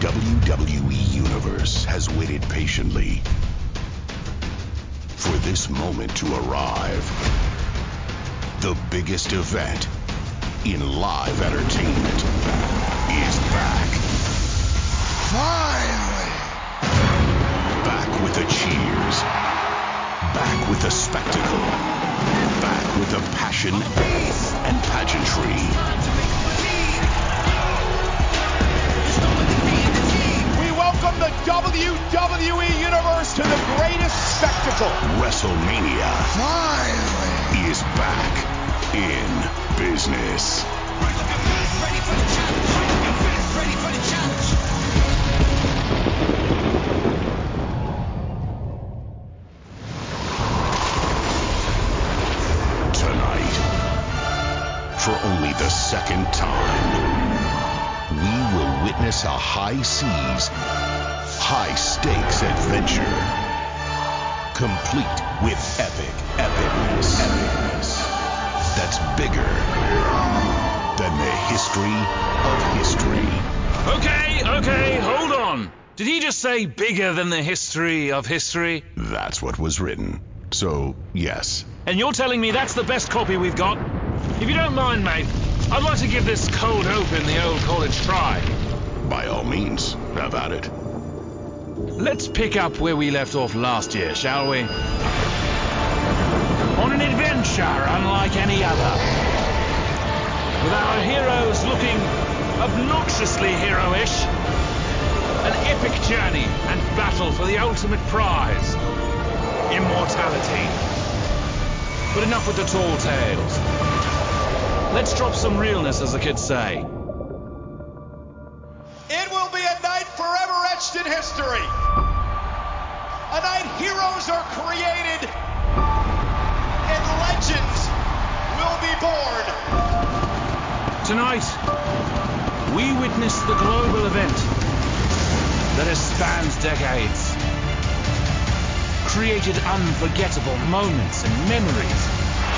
WWE Universe has waited patiently for this moment to arrive. The biggest event in live entertainment is back. Finally! Back with the cheers. Back with the spectacle. Back with the passion and pageantry. Welcome the WWE Universe to the greatest spectacle. WrestleMania Finally! is back in business. Tonight, for only the second time, we will witness a high seas, high stakes adventure, complete with epic epicness. Epicness. That's bigger than the history of history. Okay, okay, hold on. Did he just say bigger than the history of history? That's what was written. So, yes, And you're telling me that's the best copy we've got? If you don't mind, mate, I'd like to give this cold open the old college try. by all means, have at it. Let's pick up where we left off last year, shall we? On an adventure unlike any other. With our heroes looking obnoxiously heroish. An epic journey and battle for the ultimate prize immortality. But enough with the tall tales. Let's drop some realness, as the kids say. It will be a night forever in history. A night heroes are created and legends will be born. Tonight, we witness the global event that has spanned decades, created unforgettable moments and memories,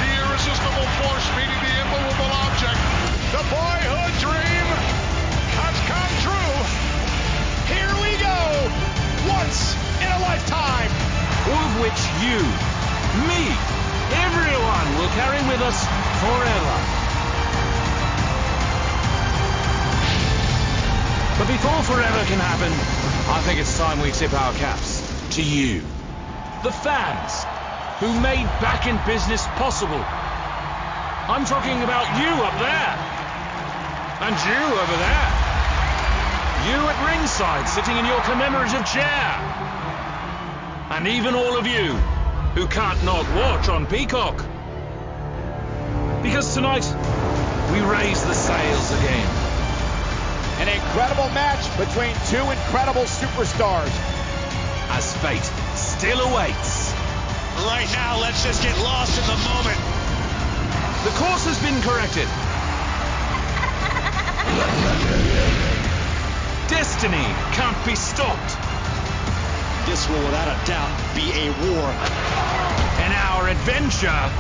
The irresistible force meeting the immovable object. The boyhood dream Once in a lifetime. all of which you, me, everyone will carry with us forever. But before forever can happen, I think it's time we tip our caps to you, the fans, who made back in business possible. I'm talking about you up there, and you over there, you at ringside sitting in your commemorative chair, and even all of you who can't not watch on Peacock. Because tonight, we raise the sails again. An incredible match between two incredible superstars. as fate still awaits. Right now, let's just get lost in the moment. The course has been corrected. Destiny can't be stopped, This will without a doubt be a war. and our adventure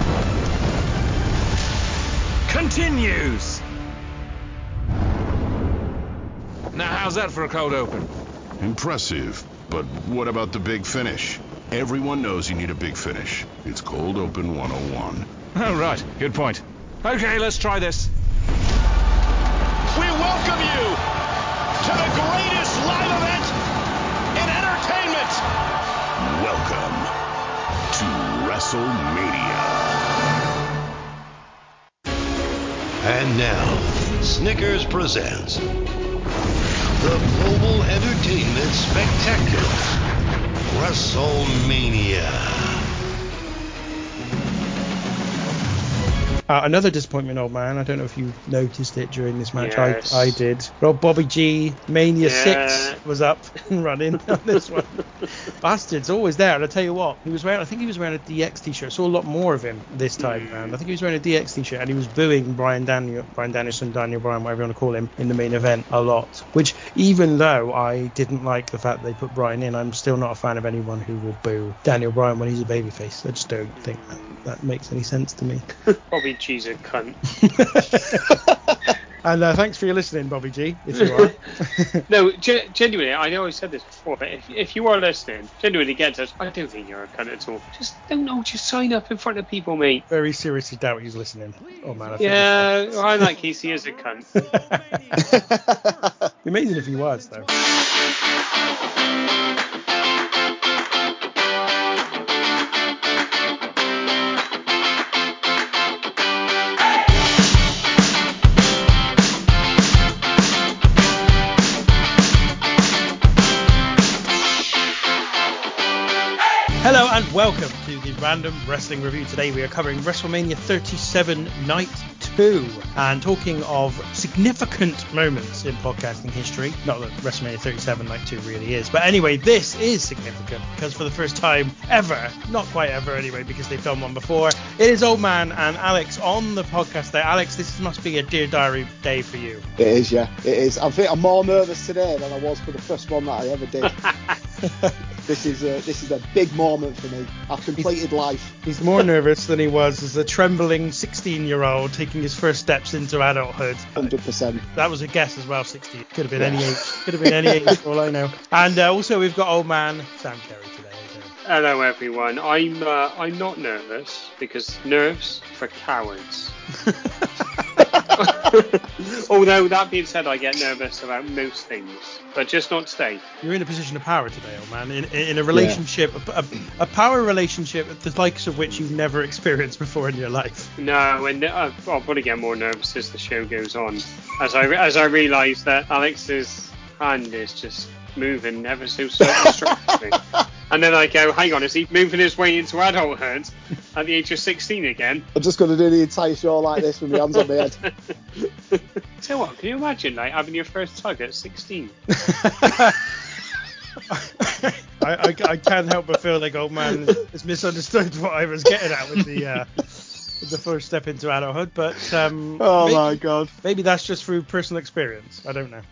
continues. Now, how's that for a cold open? Impressive. But what about the big finish? Everyone knows you need a big finish. It's Cold Open 101. Oh, right. Good point. Okay, let's try this. We welcome you to the greatest live event in entertainment. Welcome to WrestleMania. And now, Snickers presents the Global Entertainment Spectacular WrestleMania. Uh, another disappointment, old man. I don't know if you noticed it during this match. Yes. I, I did. Rob Bobby G, Mania Yeah. 6 was up and running on this one. Bastard's always there. And I tell you what, he was wearing, I think he was wearing a DX t shirt. Saw a lot more of him this time Hmm. round. I think he was wearing a DX t shirt and he was booing Bryan Daniel, Bryan Danielson, Daniel Bryan, whatever you want to call him, in the main event a lot. Which, even though I didn't like the fact they put Bryan in, I'm still not a fan of anyone who will boo Daniel Bryan when he's a babyface. I just don't think that, that makes any sense to me. Bobby G's a cunt. And uh, thanks for your listening, Bobby G, if you are. no, ge- genuinely, I know I said this before, but if, if you are listening, genuinely get us. I don't think you're a cunt at all. Just don't know. Just sign up in front of people, mate. Very seriously doubt he's listening. Oh man. I yeah, I like he is a cunt. Amazing if he was though. And welcome to the Random Wrestling Review. Today we are covering WrestleMania 37 Night 2 and talking of significant moments in podcasting history. Not that WrestleMania 37 Night 2 really is, but anyway, this is significant because for the first time ever, not quite ever anyway, because they've done one before, it is Old Man and Alex on the podcast there. Alex, this must be a Dear Diary day for you. It is, yeah, it is. I think I'm more nervous today than I was for the first one that I ever did. this is a this is a big moment for me. I've completed he's, life. He's more nervous than he was as a trembling 16 year old taking his first steps into adulthood. Hundred percent. That was a guess as well. 16 could have been yeah. any age. Could have been any age for all I know. And uh, also we've got old man Sam Carey today. Hello everyone. I'm uh, I'm not nervous because nerves for cowards. Although that being said, I get nervous about most things, but just not today. You're in a position of power today, old man. In, in a relationship, yeah. a, a, a, power relationship, the likes of which you've never experienced before in your life. No, and uh, I'll probably get more nervous as the show goes on, as I as I realise that Alex's hand is just moving ever so strangely. and then I go, hang on, is he moving his way into adulthood at the age of 16 again? I'm just going to do the entire show like this with my hands on my head. So what? Can you imagine like having your first tug at 16? I, I, I, can't help but feel like old man has misunderstood what I was getting at with the uh, the first step into adulthood, but um, oh maybe, my god, maybe that's just through personal experience. I don't know.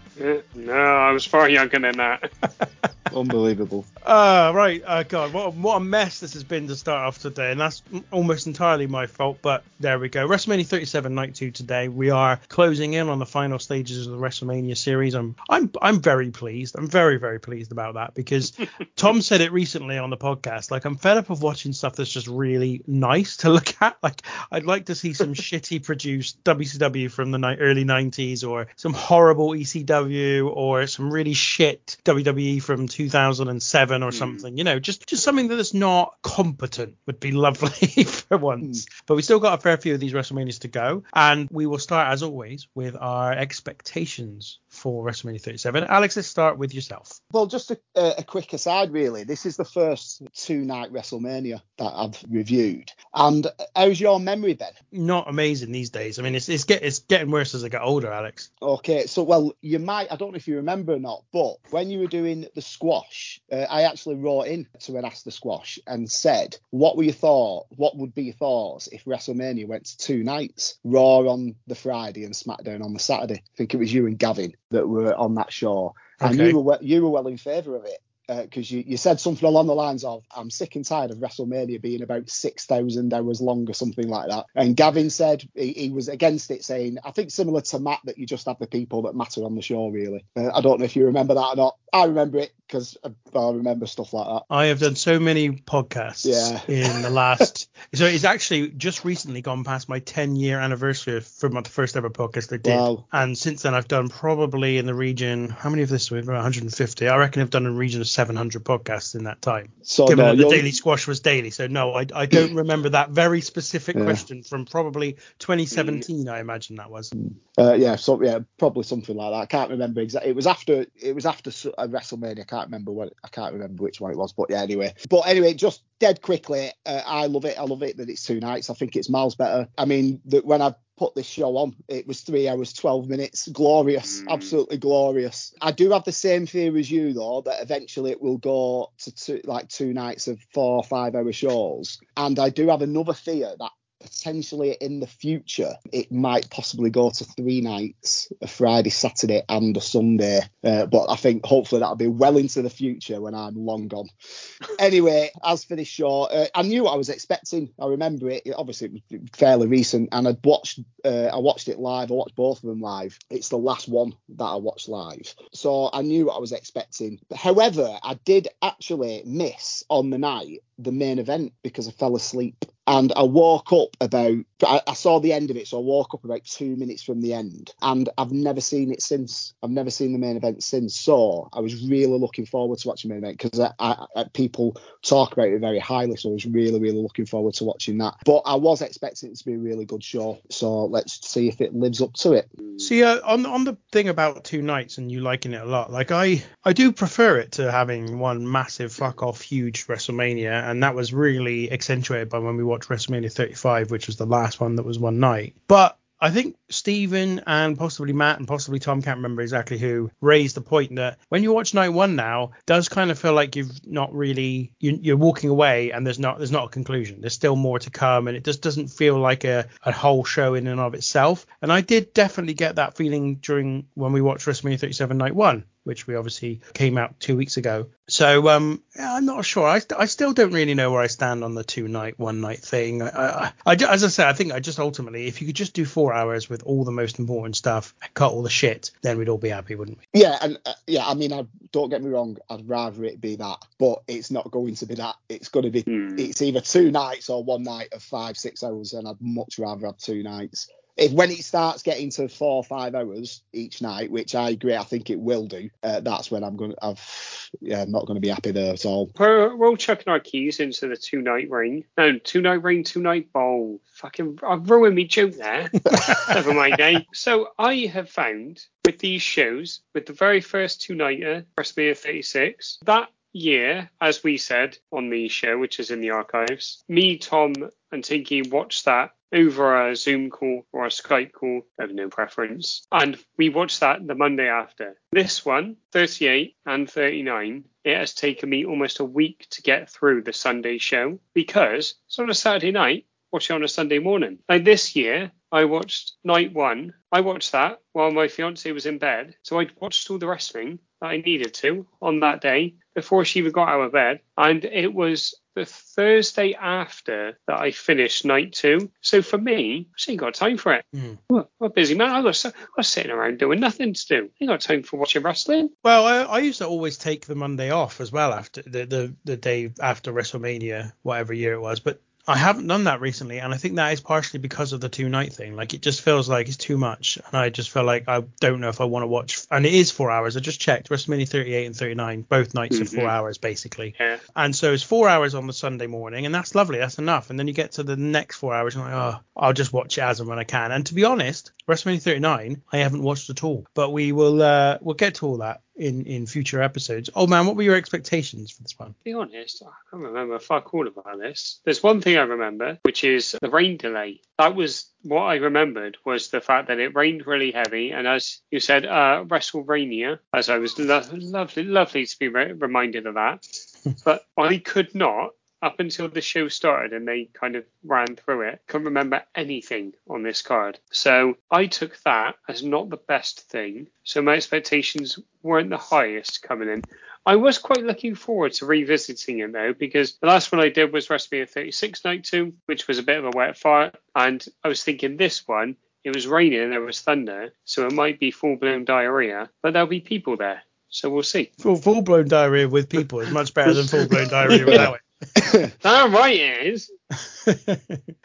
No, I was far younger than that. Unbelievable. Uh, right. Uh, God, what a, what a mess this has been to start off today, and that's almost entirely my fault. But there we go. WrestleMania 37 Night 2 today. We are closing in on the final stages of the WrestleMania series. I'm I'm I'm very pleased. I'm very very pleased about that because Tom said it recently on the podcast. Like I'm fed up of watching stuff that's just really nice to look at. Like I'd like to see some shitty produced WCW from the ni- early 90s or some horrible ECW or some really shit WWE from 2007 or mm. something. You know, just just something that's not competent would be lovely for once. Mm. But we still got a fair few of these WrestleManias to go, and we will start as always with our expectations for WrestleMania 37. Alex, let's start with yourself. Well, just a, a quick aside, really. This is the first two night WrestleMania that I've reviewed. And how's your memory then? Not amazing these days. I mean, it's it's, get, it's getting worse as I get older, Alex. Okay, so well, you might. I don't know if you remember or not, but when you were doing the squash, uh, I actually wrote in to an Ask the Squash and said, "What were your thoughts? What would be your thoughts if WrestleMania went to two nights, Raw on the Friday and SmackDown on the Saturday?" I think it was you and Gavin that were on that show, and okay. you were you were well in favour of it because uh, you, you said something along the lines of, I'm sick and tired of WrestleMania being about 6,000 hours long or something like that. And Gavin said he, he, was against it, saying, I think similar to Matt, that you just have the people that matter on the show, really. Uh, I don't know if you remember that or not. I remember it because I remember stuff like that. I have done so many podcasts yeah. in the last. so it's actually just recently gone past my 10 year anniversary from the first ever podcast I did. Wow. And since then, I've done probably in the region, how many of this? About 150. I reckon I've done a region of 700 podcasts in that time. So given no, that the Daily Squash was daily, so no, I, I don't remember that very specific yeah. question from probably 2017. I imagine that was. Uh, yeah, so yeah, probably something like that. I can't remember exactly. It was after it was after a WrestleMania. I can't remember what I can't remember which one it was, but yeah, anyway. But anyway, just dead quickly, uh, I love it. I love it that it's two nights. I think it's miles better. I mean, that when I put this show on. It was three hours, 12 minutes. Glorious, mm. absolutely glorious. I do have the same fear as you, though, that eventually it will go to two, like two nights of four or five hour shows. And I do have another fear that potentially in the future it might possibly go to three nights a friday saturday and a sunday. Uh, but i think hopefully that'll be well into the future when i'm long gone. Anyway as for this show uh, i knew what i was expecting. I remember it. Obviously it was fairly recent and i'd watched uh, i watched it live. I watched both of them live. It's the last one that i watched live. So i knew what i was expecting. However i did actually miss on the night the main event because i fell asleep and I woke up about I, I, saw the end of it, so I woke up about two minutes from the end, and I've never seen it since. I've never seen the main event since. So I was really looking forward to watching the main event because I, I, people talk about it very highly, so I was really, really looking forward to watching that. But I was expecting it to be a really good show, so let's see if it lives up to it. See, uh, on on the thing about two nights and you liking it a lot, like I I do prefer it to having one massive fuck off huge WrestleMania, and that was really accentuated by when we watched WrestleMania 35, which was the last one that was one night. But I think Stephen and possibly Matt and possibly Tom can't remember exactly who raised the point that when you watch night one now, does kind of feel like you've not really you, are walking away and there's not there's not a conclusion. There's still more to come, and it just doesn't feel like a, a whole show in and of itself. And I did definitely get that feeling during when we watched WrestleMania 37 night one which we obviously came out two weeks ago. So um, yeah, I'm not sure. I, I still don't really know where I stand on the two night, one night thing. I, I, I, as I said, I think I just ultimately, if you could just do four hours with all the most important stuff, cut all the shit, then we'd all be happy, wouldn't we? Yeah, and uh, yeah, I mean, I, don't get me wrong, I'd rather it be that, but it's not going to be that. It's going to be, mm. it's either two nights or one night of five, six hours, and I'd much rather have two nights if when it starts getting to four or five hours each night, which I agree, I think it will do. Uh, that's when I'm going to. I've, yeah, I'm not going to be happy there at all. We're, we're all chucking our keys into the two night ring. No, two night ring, two night bowl. Fucking, I've ruined me joke there. Never mind, eh? So I have found with these shows, with the very first two nighter, WrestleMania 36, that year, as we said on the show, which is in the archives, me, Tom, and Tinky watched that over a Zoom call or a Skype call. I no preference. And we watched that the Monday after. This one, 38 and 39, it has taken me almost a week to get through the Sunday show because it's on a Saturday night, watch it on a Sunday morning. Like this year, I watched night one. I watched that while my fiance was in bed. So I watched all the wrestling that I needed to on that day before she even got out of bed. And it was the Thursday after that I finished night two. So for me, I ain't got time for it. Mm. Well, I'm a busy man. I was, I was sitting around doing nothing to do. I ain't got time for watching wrestling. Well, I, I used to always take the Monday off as well after the, the, the day after WrestleMania, whatever year it was. But I haven't done that recently, and I think that is partially because of the two night thing. Like it just feels like it's too much, and I just feel like I don't know if I want to watch. And it is four hours. I just checked WrestleMania 38 and 39, both nights mm-hmm. are four mm-hmm. hours basically. Yeah. And so it's four hours on the Sunday morning, and that's lovely. That's enough. And then you get to the next four hours, and like, oh, I'll just watch it as and when I can. And to be honest, WrestleMania 39 I haven't watched at all, but we will uh, we'll get to all that in in future episodes. Oh man, what were your expectations for this one? To be honest, I can't remember fuck all about this. There's one thing I remember, which is the rain delay. That was what I remembered was the fact that it rained really heavy, and as you said, uh, WrestleMania, as I was lo- lovely, lovely to be re- reminded of that. but I could not up until the show started and they kind of ran through it, couldn't remember anything on this card. So I took that as not the best thing. So my expectations weren't the highest coming in. I was quite looking forward to revisiting it though, because the last one I did was WrestleMania 36 Night 2, which was a bit of a wet fart. And I was thinking this one, it was raining and there was thunder, so it might be full blown diarrhea, but there'll be people there. So we'll see. Full full blown diarrhea with people is much better than full blown diarrhea without it. Damn right it is.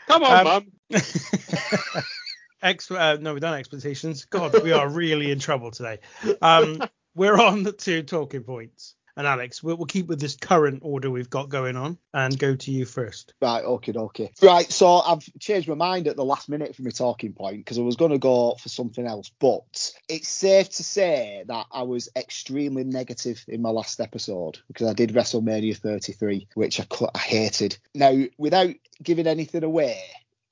Come on, um, mum. Ex- uh, no, we've done expectations. God, we are really in trouble today. Um, we're on to talking points. And Alex, we'll, we'll, keep with this current order we've got going on and go to you first. Right, okay, okay. Right, so I've changed my mind at the last minute for my talking point because I was going to go for something else, but it's safe to say that I was extremely negative in my last episode because I did WrestleMania 33, which I, I hated. Now, without giving anything away,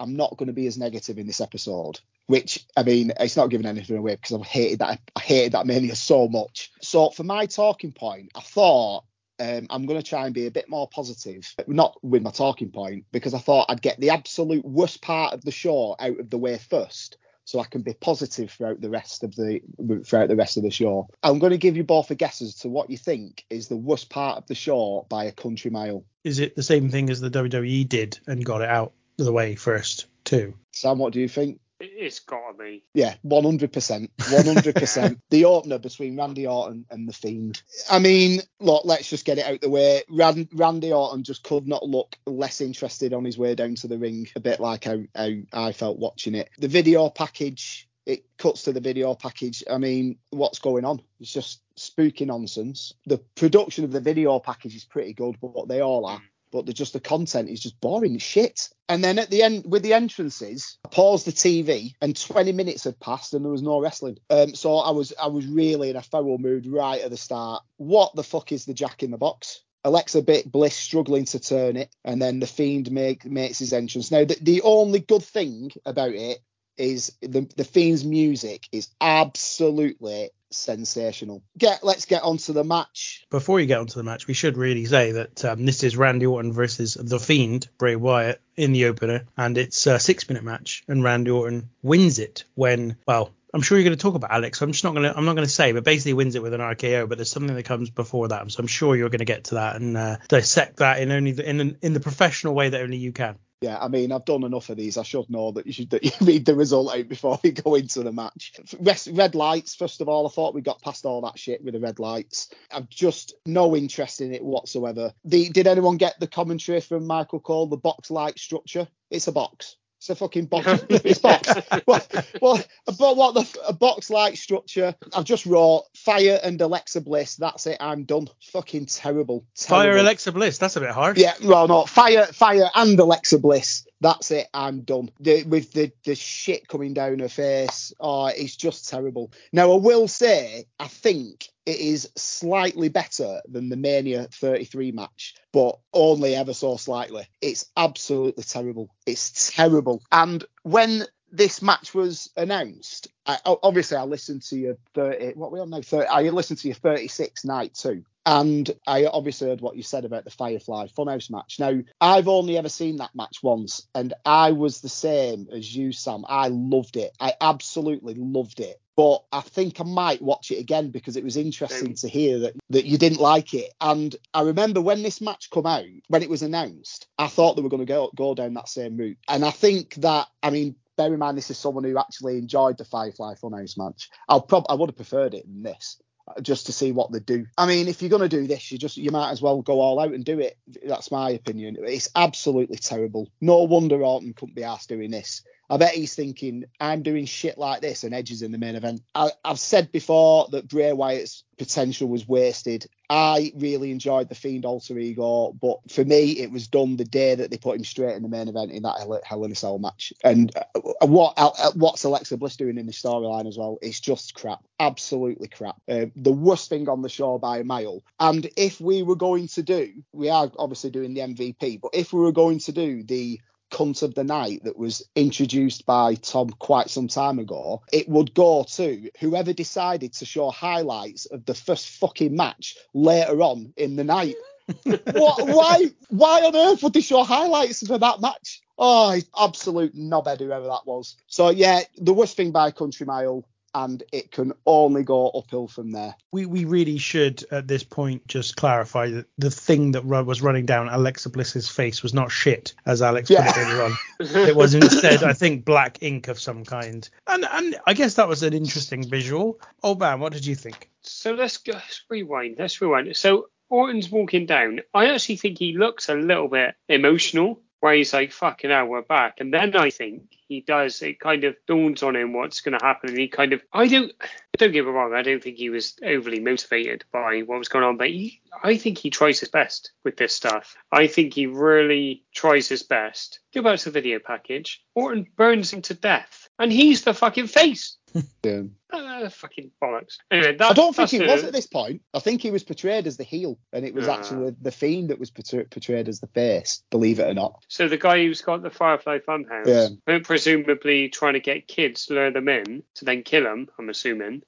I'm not going to be as negative in this episode. Which I mean, it's not giving anything away because I hated that. I hated that mania so much. So for my talking point, I thought um, I'm going to try and be a bit more positive, not with my talking point, because I thought I'd get the absolute worst part of the show out of the way first, so I can be positive throughout the rest of the throughout the rest of the show. I'm going to give you both a guess as to what you think is the worst part of the show by a country mile. Is it the same thing as the WWE did and got it out the way first too? Sam, what do you think? It's gotta be. Yeah, 100%. 100%. the opener between Randy Orton and The Fiend. I mean, look, let's just get it out the way. Rand, Randy Orton just could not look less interested on his way down to the ring, a bit like how, how I felt watching it. The video package, it cuts to the video package. I mean, what's going on? It's just spooky nonsense. The production of the video package is pretty good, but they all are but the, just the content is just boring shit. And then at the end, with the entrances, I paused the TV, and 20 minutes had passed, and there was no wrestling. Um, so I was I was really in a feral mood right at the start. What the fuck is the Jack in the Box? Alexa Bit Bliss struggling to turn it, and then the Fiend make, makes his entrance. Now, the, the only good thing about it is the the Fiend's music is absolutely sensational. Get let's get on to the match. Before you get onto the match, we should really say that um, this is Randy Orton versus the Fiend Bray Wyatt in the opener, and it's a six minute match, and Randy Orton wins it when well. I'm sure you're going to talk about Alex. So I'm just not going to. I'm not going to say, but basically wins it with an RKO. But there's something that comes before that, so I'm sure you're going to get to that and uh, dissect that in only the, in in the professional way that only you can yeah, I mean, I've done enough of these. I should know that you should that you read the result out before we go into the match. Red lights, first of all, I thought we got past all that shit with the red lights. I've just no interest in it whatsoever. The, did anyone get the commentary from Michael Cole? The box light structure. It's a box. It's a fucking box. it's box. well, well, but what the a box like structure? I've just wrote fire and Alexa Bliss. That's it. I'm done. Fucking terrible. terrible. Fire Alexa Bliss. That's a bit harsh. Yeah. Well, no. Fire, fire and Alexa Bliss. That's it. I'm done. The, with the the shit coming down her face. Oh, it's just terrible. Now I will say, I think it is slightly better than the Mania 33 match, but only ever so slightly. It's absolutely terrible. It's terrible. And when this match was announced, I, obviously I listened to your 30. What we on now? 30. I listened to your 36 night too. And I obviously heard what you said about the Firefly Funhouse match. Now, I've only ever seen that match once, and I was the same as you, Sam. I loved it. I absolutely loved it. But I think I might watch it again because it was interesting to hear that, that you didn't like it. And I remember when this match come out, when it was announced, I thought they were going to go go down that same route. And I think that, I mean, bear in mind this is someone who actually enjoyed the Firefly Funhouse match. I'll prob I would have preferred it than this just to see what they do. I mean, if you're going to do this, you just you might as well go all out and do it. That's my opinion. It's absolutely terrible. No wonder Orton couldn't be asked doing this. I bet he's thinking, I'm doing shit like this and Edge is in the main event. I, have said before that Bray Wyatt's potential was wasted. I really enjoyed the Fiend alter ego, but for me, it was done the day that they put him straight in the main event in that Hell, Hell in a Cell match. And uh, what uh, what's Alexa Bliss doing in the storyline as well? It's just crap, absolutely crap. Uh, the worst thing on the show by a mile. And if we were going to do, we are obviously doing the MVP, but if we were going to do the cunt of the night that was introduced by Tom quite some time ago, it would go to whoever decided to show highlights of the first fucking match later on in the night. what, why? Why on earth would they show highlights for that match? Oh, absolute knobhead, whoever that was. So yeah, the worst thing by Country Mile and it can only go uphill from there. We we really should at this point just clarify that the thing that was running down Alexa Bliss's face was not shit, as Alex yeah. put it earlier on. it was instead, I think, black ink of some kind. And and I guess that was an interesting visual. Oh man, what did you think? So let's go let's rewind. Let's rewind. So Orton's walking down. I actually think he looks a little bit emotional where he's like, fucking hell, we're back. And then I think he does, it kind of dawns on him what's going to happen. And he kind of, I don't, don't get me wrong, I don't think he was overly motivated by what was going on, but he, I think he tries his best with this stuff. I think he really tries his best. Go back to the video package. Orton burns him to death. And he's the fucking face. yeah. Uh, Uh, fucking bollocks. Anyway, that, I don't think he was at this point. I think he was portrayed as the heel, and it was uh, actually the Fiend that was portrayed as the face. Believe it or not. So the guy who's got the Firefly Funhouse, yeah. presumably trying to get kids, to lure them in to then kill them. I'm assuming.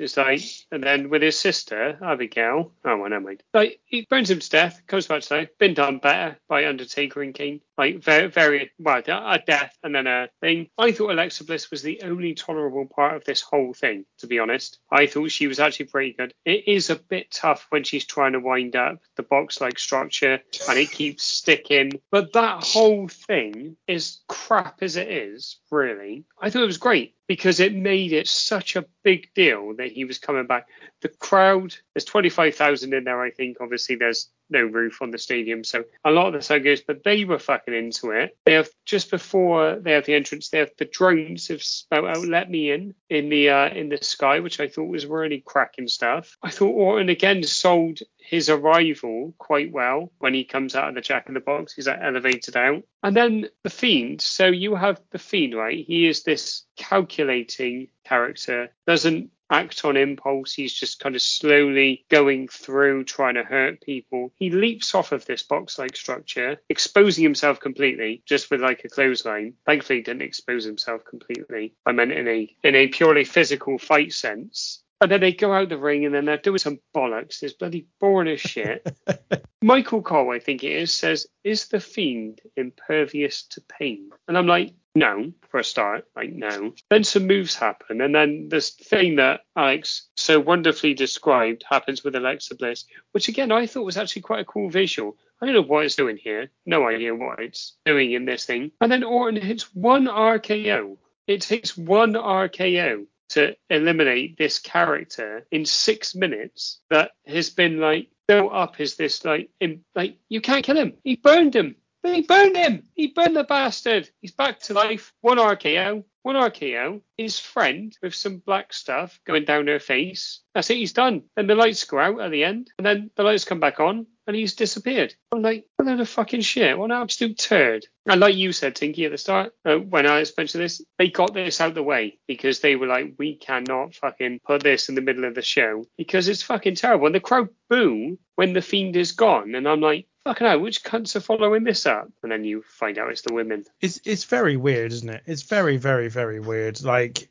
It's like, and then with his sister Abigail. Oh, well, never mind. Like he burns him to death. Comes back to life. Been done better by Undertaker and King. Like very, very well, a death and then a thing. I thought Alexa Bliss was the only tolerable part of this whole thing. To be honest, I thought she was actually pretty good. It is a bit tough when she's trying to wind up the box-like structure and it keeps sticking. But that whole thing is crap as it is. Really, I thought it was great because it made it such a big deal that he was coming back. The crowd, there's 25,000 in there, I think. Obviously, there's no roof on the stadium, so a lot of the goes, but they were fucking into it. They have just before they have the entrance, they have the drones have spout out "Let me in" in the uh, in the sky, which I thought was really cracking stuff. I thought Orton again sold his arrival quite well when he comes out of the Jack in the Box. He's like elevated out. And then the Fiend. So you have the Fiend, right? He is this calculating character, doesn't act on impulse. He's just kind of slowly going through trying to hurt people. He leaps off of this box like structure, exposing himself completely just with like a clothesline. Thankfully, he didn't expose himself completely. I meant in a in a purely physical fight sense. And then they go out the ring and then they're doing some bollocks. It's bloody boring as shit. Michael Cole, I think it is, says, Is the fiend impervious to pain? And I'm like, no, for a start, like no. Then some moves happen, and then this thing that Alex so wonderfully described happens with Alexa Bliss, which again I thought was actually quite a cool visual. I don't know what it's doing here, no idea what it's doing in this thing. And then Orton hits one RKO. It takes one RKO to eliminate this character in six minutes that has been like built up as this like in, like you can't kill him. He burned him. But he burned him. He burned the bastard. He's back to life. One RKO. One RKO. His friend with some black stuff going down her face. That's it. He's done. Then the lights go out at the end, and then the lights come back on, and he's disappeared. I'm like, what a fucking shit. What an absolute turd. And like you said, Tinky, at the start, uh, when I mentioned this, they got this out the way because they were like, we cannot fucking put this in the middle of the show because it's fucking terrible. And the crowd boo when the fiend is gone. And I'm like, fucking hell, which cunts are following this up? And then you find out it's the women. It's it's very weird, isn't it? It's very, very, very weird. Like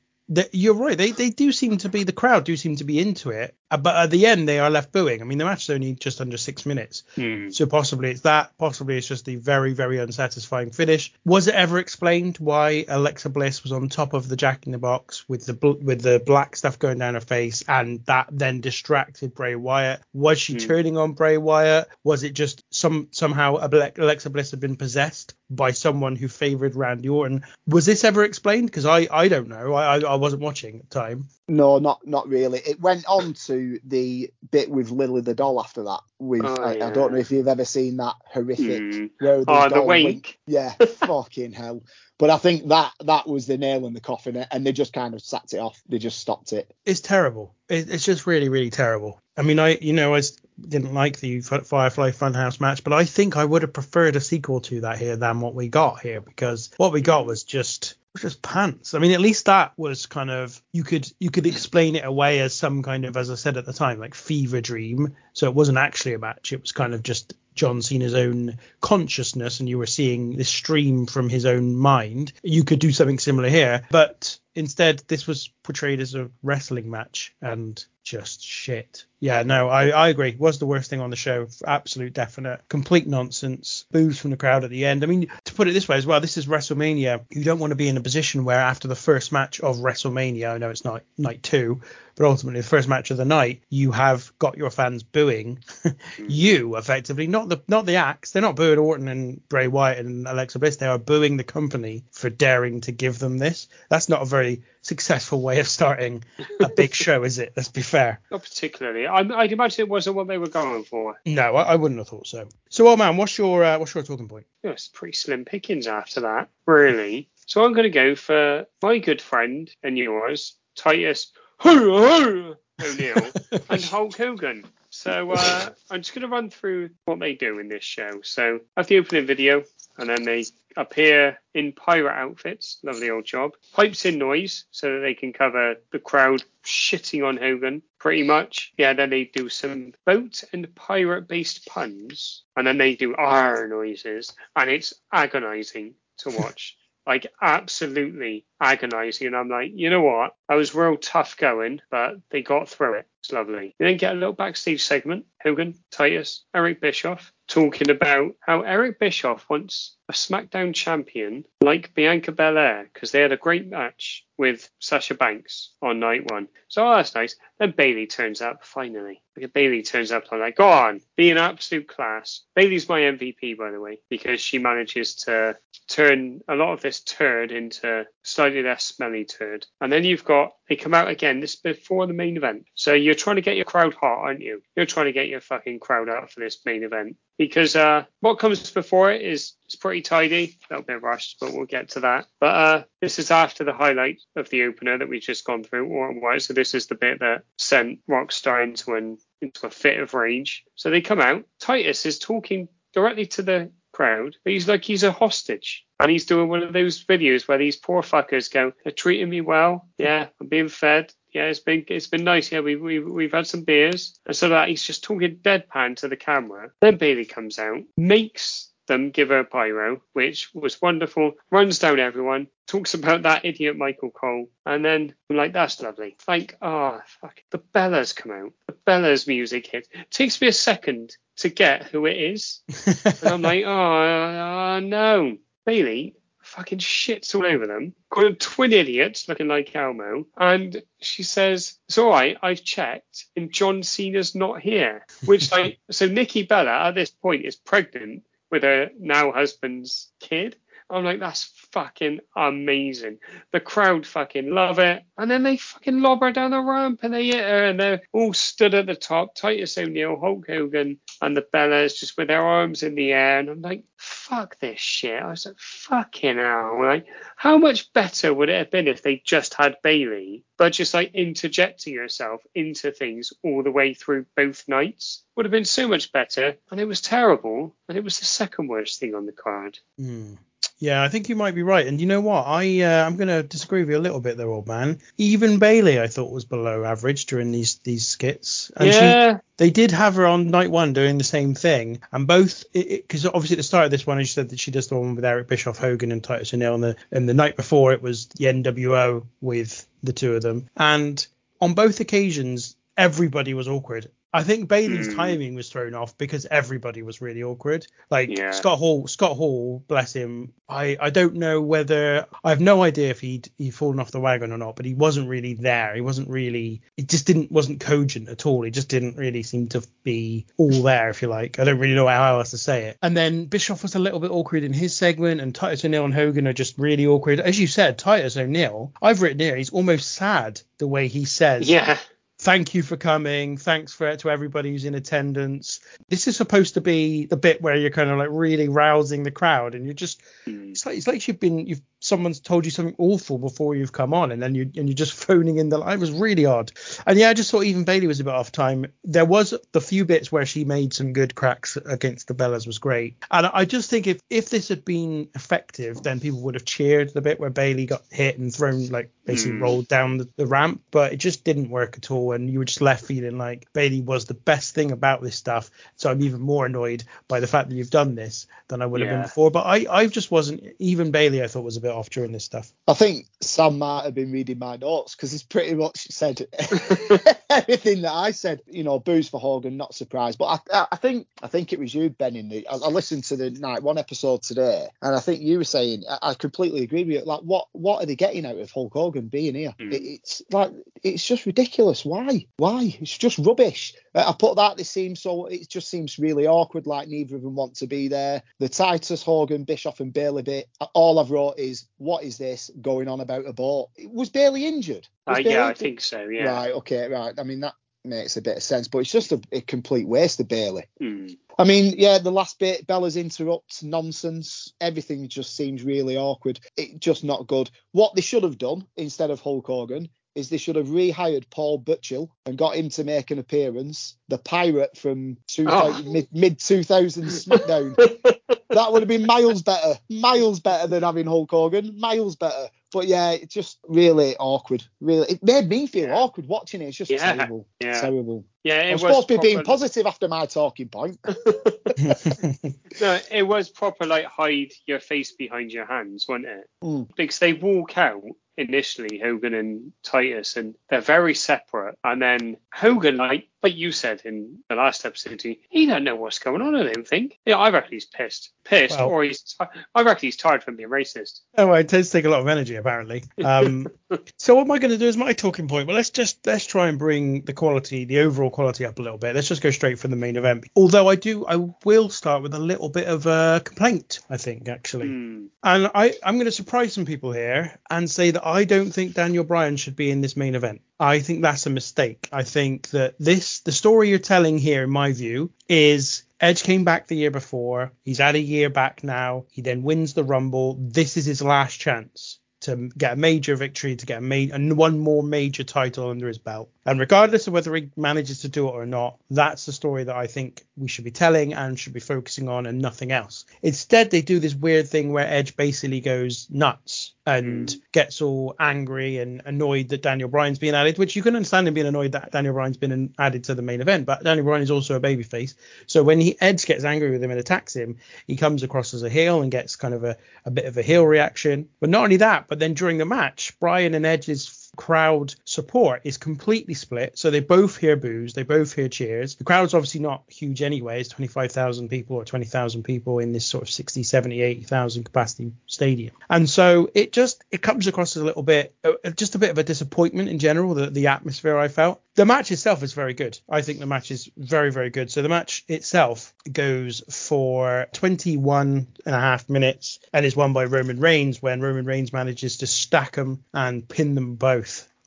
you're right. They they do seem to be the crowd do seem to be into it, uh, but at the end they are left booing. I mean, the match is only just under six minutes, hmm. so possibly it's that. Possibly it's just the very very unsatisfying finish. Was it ever explained why Alexa Bliss was on top of the Jack in the Box with the bl- with the black stuff going down her face, and that then distracted Bray Wyatt? Was she Hmm. turning on Bray Wyatt? Was it just some somehow Alexa Bliss had been possessed by someone who favored Randy Orton? Was this ever explained? Because I I don't know. I, I I wasn't watching at the time. No, not not really. It went on to the bit with Lilly the doll after that. With Oh, I, I don't know if you've ever seen that horrific. Hmm. Where the Oh, the doll wink. Yeah, fucking hell. But I think that that was the nail in the coffin, and they just kind of sacked it off. They just stopped it. It's terrible. It, it's just really really terrible. I mean, I you know I didn't like the F- Firefly Funhouse match, but I think I would have preferred a sequel to that here than what we got here because what we got was just was just pants. I mean, at least that was kind of you could you could explain it away as some kind of, as I said at the time, like fever dream. So it wasn't actually a match. It was kind of just John Cena's own consciousness, and you were seeing this stream from his own mind. You could do something similar here, but instead this was portrayed as a wrestling match and just shit. Yeah, no, I, I agree. Was the worst thing on the show. Absolute definite. Complete nonsense. Boos from the crowd at the end. I mean, to put it this way as well, this is WrestleMania. You don't want to be in a position where after the first match of WrestleMania, I know it's not night two, but ultimately the first match of the night, you have got your fans booing mm. you effectively, not the not the acts. They're not booing Orton and Bray Wyatt and Alexa Bliss. They are booing the company for daring to give them this. That's not a very successful way of starting a big show, is it? Let's be fair. Not particularly. I, I'd imagine it wasn't what they were going for. No, I, I wouldn't have thought so. So, old man, what's your uh, what's your talking point? Yeah, it's pretty slim pickings after that, really. So I'm going to go for my good friend and yours, Titus O'Neil and Hulk Hogan. So uh, I'm just going to run through what they do in this show. So have the opening video, and then they appear in pirate outfits. Lovely old job. Pipes in noise so that they can cover the crowd shitting on Hogan, pretty much. Yeah, then they do some boat and pirate based puns, and then they do R noises, and it's agonizing to watch. like absolutely agonizing. And I'm like, you know what? I was real tough going, but they got through it. It's lovely. You then get a little backstage segment. Hogan, Titus, Eric Bischoff talking about how Eric Bischoff wants a SmackDown champion like Bianca Belair because they had a great match with Sasha Banks on night one. So oh, that's nice. Then Bayley turns up finally. Like Bayley turns up. Like, go on, be an absolute class. Bayley's my MVP by the way because she manages to turn a lot of this turd into slightly less smelly turd. And then you've got they come out again. This before the main event. So you're trying to get your crowd hot, aren't you? You're trying to get your fucking crowd out for this main event because uh, what comes before it is it's pretty tidy. A little bit rushed, but we'll get to that. But uh, this is after the highlight of the opener that we've just gone through. So this is the bit that sent Rockstar into an into a fit of rage. So they come out. Titus is talking directly to the crowd, but he's like he's a hostage. And he's doing one of those videos where these poor fuckers go, They're treating me well. Yeah, I'm being fed. Yeah, it's been it's been nice. Yeah, we we we've had some beers. And so that he's just talking deadpan to the camera. Then Bayley comes out, makes them give her a pyro, which was wonderful. Runs down everyone, talks about that idiot Michael Cole, and then I'm like, that's lovely. Like, oh fuck, the Bellas come out. The Bellas music hit. It takes me a second to get who it is, and I'm like, oh uh, no, Bayley fucking shits all over them. Got a twin idiots looking like Elmo. And she says, It's all right, I've checked, and John Cena's not here. Which, like, so Nikki Bella at this point is pregnant with her now husband's kid. I'm like, that's fucking amazing. The crowd fucking love it. And then they fucking lob her down the ramp and they hit her and they're all stood at the top. Titus O'Neil, Hulk Hogan, and the Bellas just with their arms in the air. And I'm like, fuck this shit. I was like, fucking hell. Like, how much better would it have been if they just had Bayley, but just like interjecting herself into things all the way through both nights? Would have been so much better. And it was terrible. And it was the second worst thing on the card. Mm. Yeah, I think you might be right. And you know what? I uh, I'm going to disagree with you a little bit there, old man. Even Bayley, I thought was below average during these these skits. And yeah. She, they did have her on night one doing the same thing, and both because obviously at the start of this one, she said that she does the one with Eric Bischoff, Hogan, and Titus O'Neil, and the and the night before it was the NWO with the two of them, and on both occasions everybody was awkward I think Bayley's mm. timing was thrown off because everybody was really awkward. Like yeah. Scott Hall, Scott Hall, bless him. I, I don't know whether I have no idea if he'd he fallen off the wagon or not, but he wasn't really there. He wasn't really. It just didn't wasn't cogent at all. He just didn't really seem to be all there, if you like. I don't really know how else to say it. And then Bischoff was a little bit awkward in his segment, and Titus O'Neil and Hogan are just really awkward. As you said, Titus O'Neil, I've written here, he's almost sad the way he says. Yeah thank you for coming. Thanks for to everybody who's in attendance. This is supposed to be the bit where you're kind of like really rousing the crowd, and you're just mm. it's like it's like you've been you've someone's told you something awful before you've come on, and then you and you're just phoning in the. Line. It was really odd, and yeah, I just thought even Bayley was a bit off time. There was the few bits where she made some good cracks against the Bellas was great, and I just think if if this had been effective, then people would have cheered the bit where Bayley got hit and thrown like basically mm. rolled down the, the ramp, but it just didn't work at all, and you were just left feeling like Bayley was the best thing about this stuff. So I'm even more annoyed by the fact that you've done this than I would have been before. But I I just wasn't even Bayley. I thought was a bit off during this stuff. I think Sam might have been reading my notes because he's pretty much said everything that I said. You know, booze for Hogan, not surprised. But I, I think I think it was you, Ben. In the I, I, listened to the night one episode today, and I think you were saying I, I completely agree with you. Like, what what are they getting out of Hulk Hogan being here? Mm. It, it's like it's just ridiculous. Why? Why? It's just rubbish. I put that. This seems so. It just seems really awkward. Like neither of them want to be there. The Titus Hogan, Bischoff, and Bayley bit. All I've wrote is, "What is this going on about a boat?" Was Bayley injured? Was uh, yeah, I think so. Yeah. Right. Okay. Right. I mean that makes a bit of sense, but it's just a, a complete waste of Bayley. Hmm. I mean, yeah, the last bit, Bella's interrupts, nonsense. Everything just seems really awkward. It just not good. What they should have done instead of Hulk Hogan is they should have rehired Paul Burchill and got him to make an appearance, the pirate from oh. mid 2000s SmackDown. that would have been miles better, miles better than having Hulk Hogan, miles better. But yeah, it's just really awkward. Really, it made me feel yeah. awkward watching it. It's just yeah. terrible, yeah. terrible. Yeah, I'm supposed to be being positive after my talking point. no, it was proper like hide your face behind your hands, wasn't it? Mm. Because they walk out initially, Hogan and Titus, and they're very separate. And then Hogan, like like you said in the last episode, he, he don't know what's going on. I don't think. Yeah, I reckon he's pissed, pissed, Well- or he's. I reckon he's tired from being racist. Oh, well, it tends to take a lot of energy, apparently. Um, so what am I going to do as my talking point? Well, let's just let's try and bring the quality, the overall quality, up a little bit. Let's just go straight for the main event. Although I do, I will start with a little bit of a complaint. I think actually, Hmm. and I I'm going to surprise some people here and say that I don't think Daniel Bryan should be in this main event. I think that's a mistake. I think that this, the story you're telling here, in my view, is Edge came back the year before. He's had a year back now. He then wins the Rumble. This is his last chance to get a major victory, to get a ma- and one more major title under his belt. And regardless of whether he manages to do it or not, that's the story that I think we should be telling and should be focusing on and nothing else. Instead, they do this weird thing where Edge basically goes nuts and gets all angry and annoyed that Daniel Bryan's being added, which you can understand him being annoyed that Daniel Bryan's been added to the main event. But Daniel Bryan is also a babyface. So when he Edge gets angry with him and attacks him, he comes across as a heel and gets kind of a, a bit of a heel reaction. But not only that, but then during the match, Bryan and Edge's crowd support is completely split. So they both hear boos, they both hear cheers. The crowd's obviously not huge anyway. It's 25,000 people or 20,000 people in this sort of 60, 70, 80,000 capacity stadium. And so it just it comes across as a little bit uh, just a bit of a disappointment in general the the atmosphere I felt. The match itself is very good. I think the match is very very good. So the match itself goes for 21 and a half minutes and is won by Roman Reigns when Roman Reigns manages to stack them and pin them both.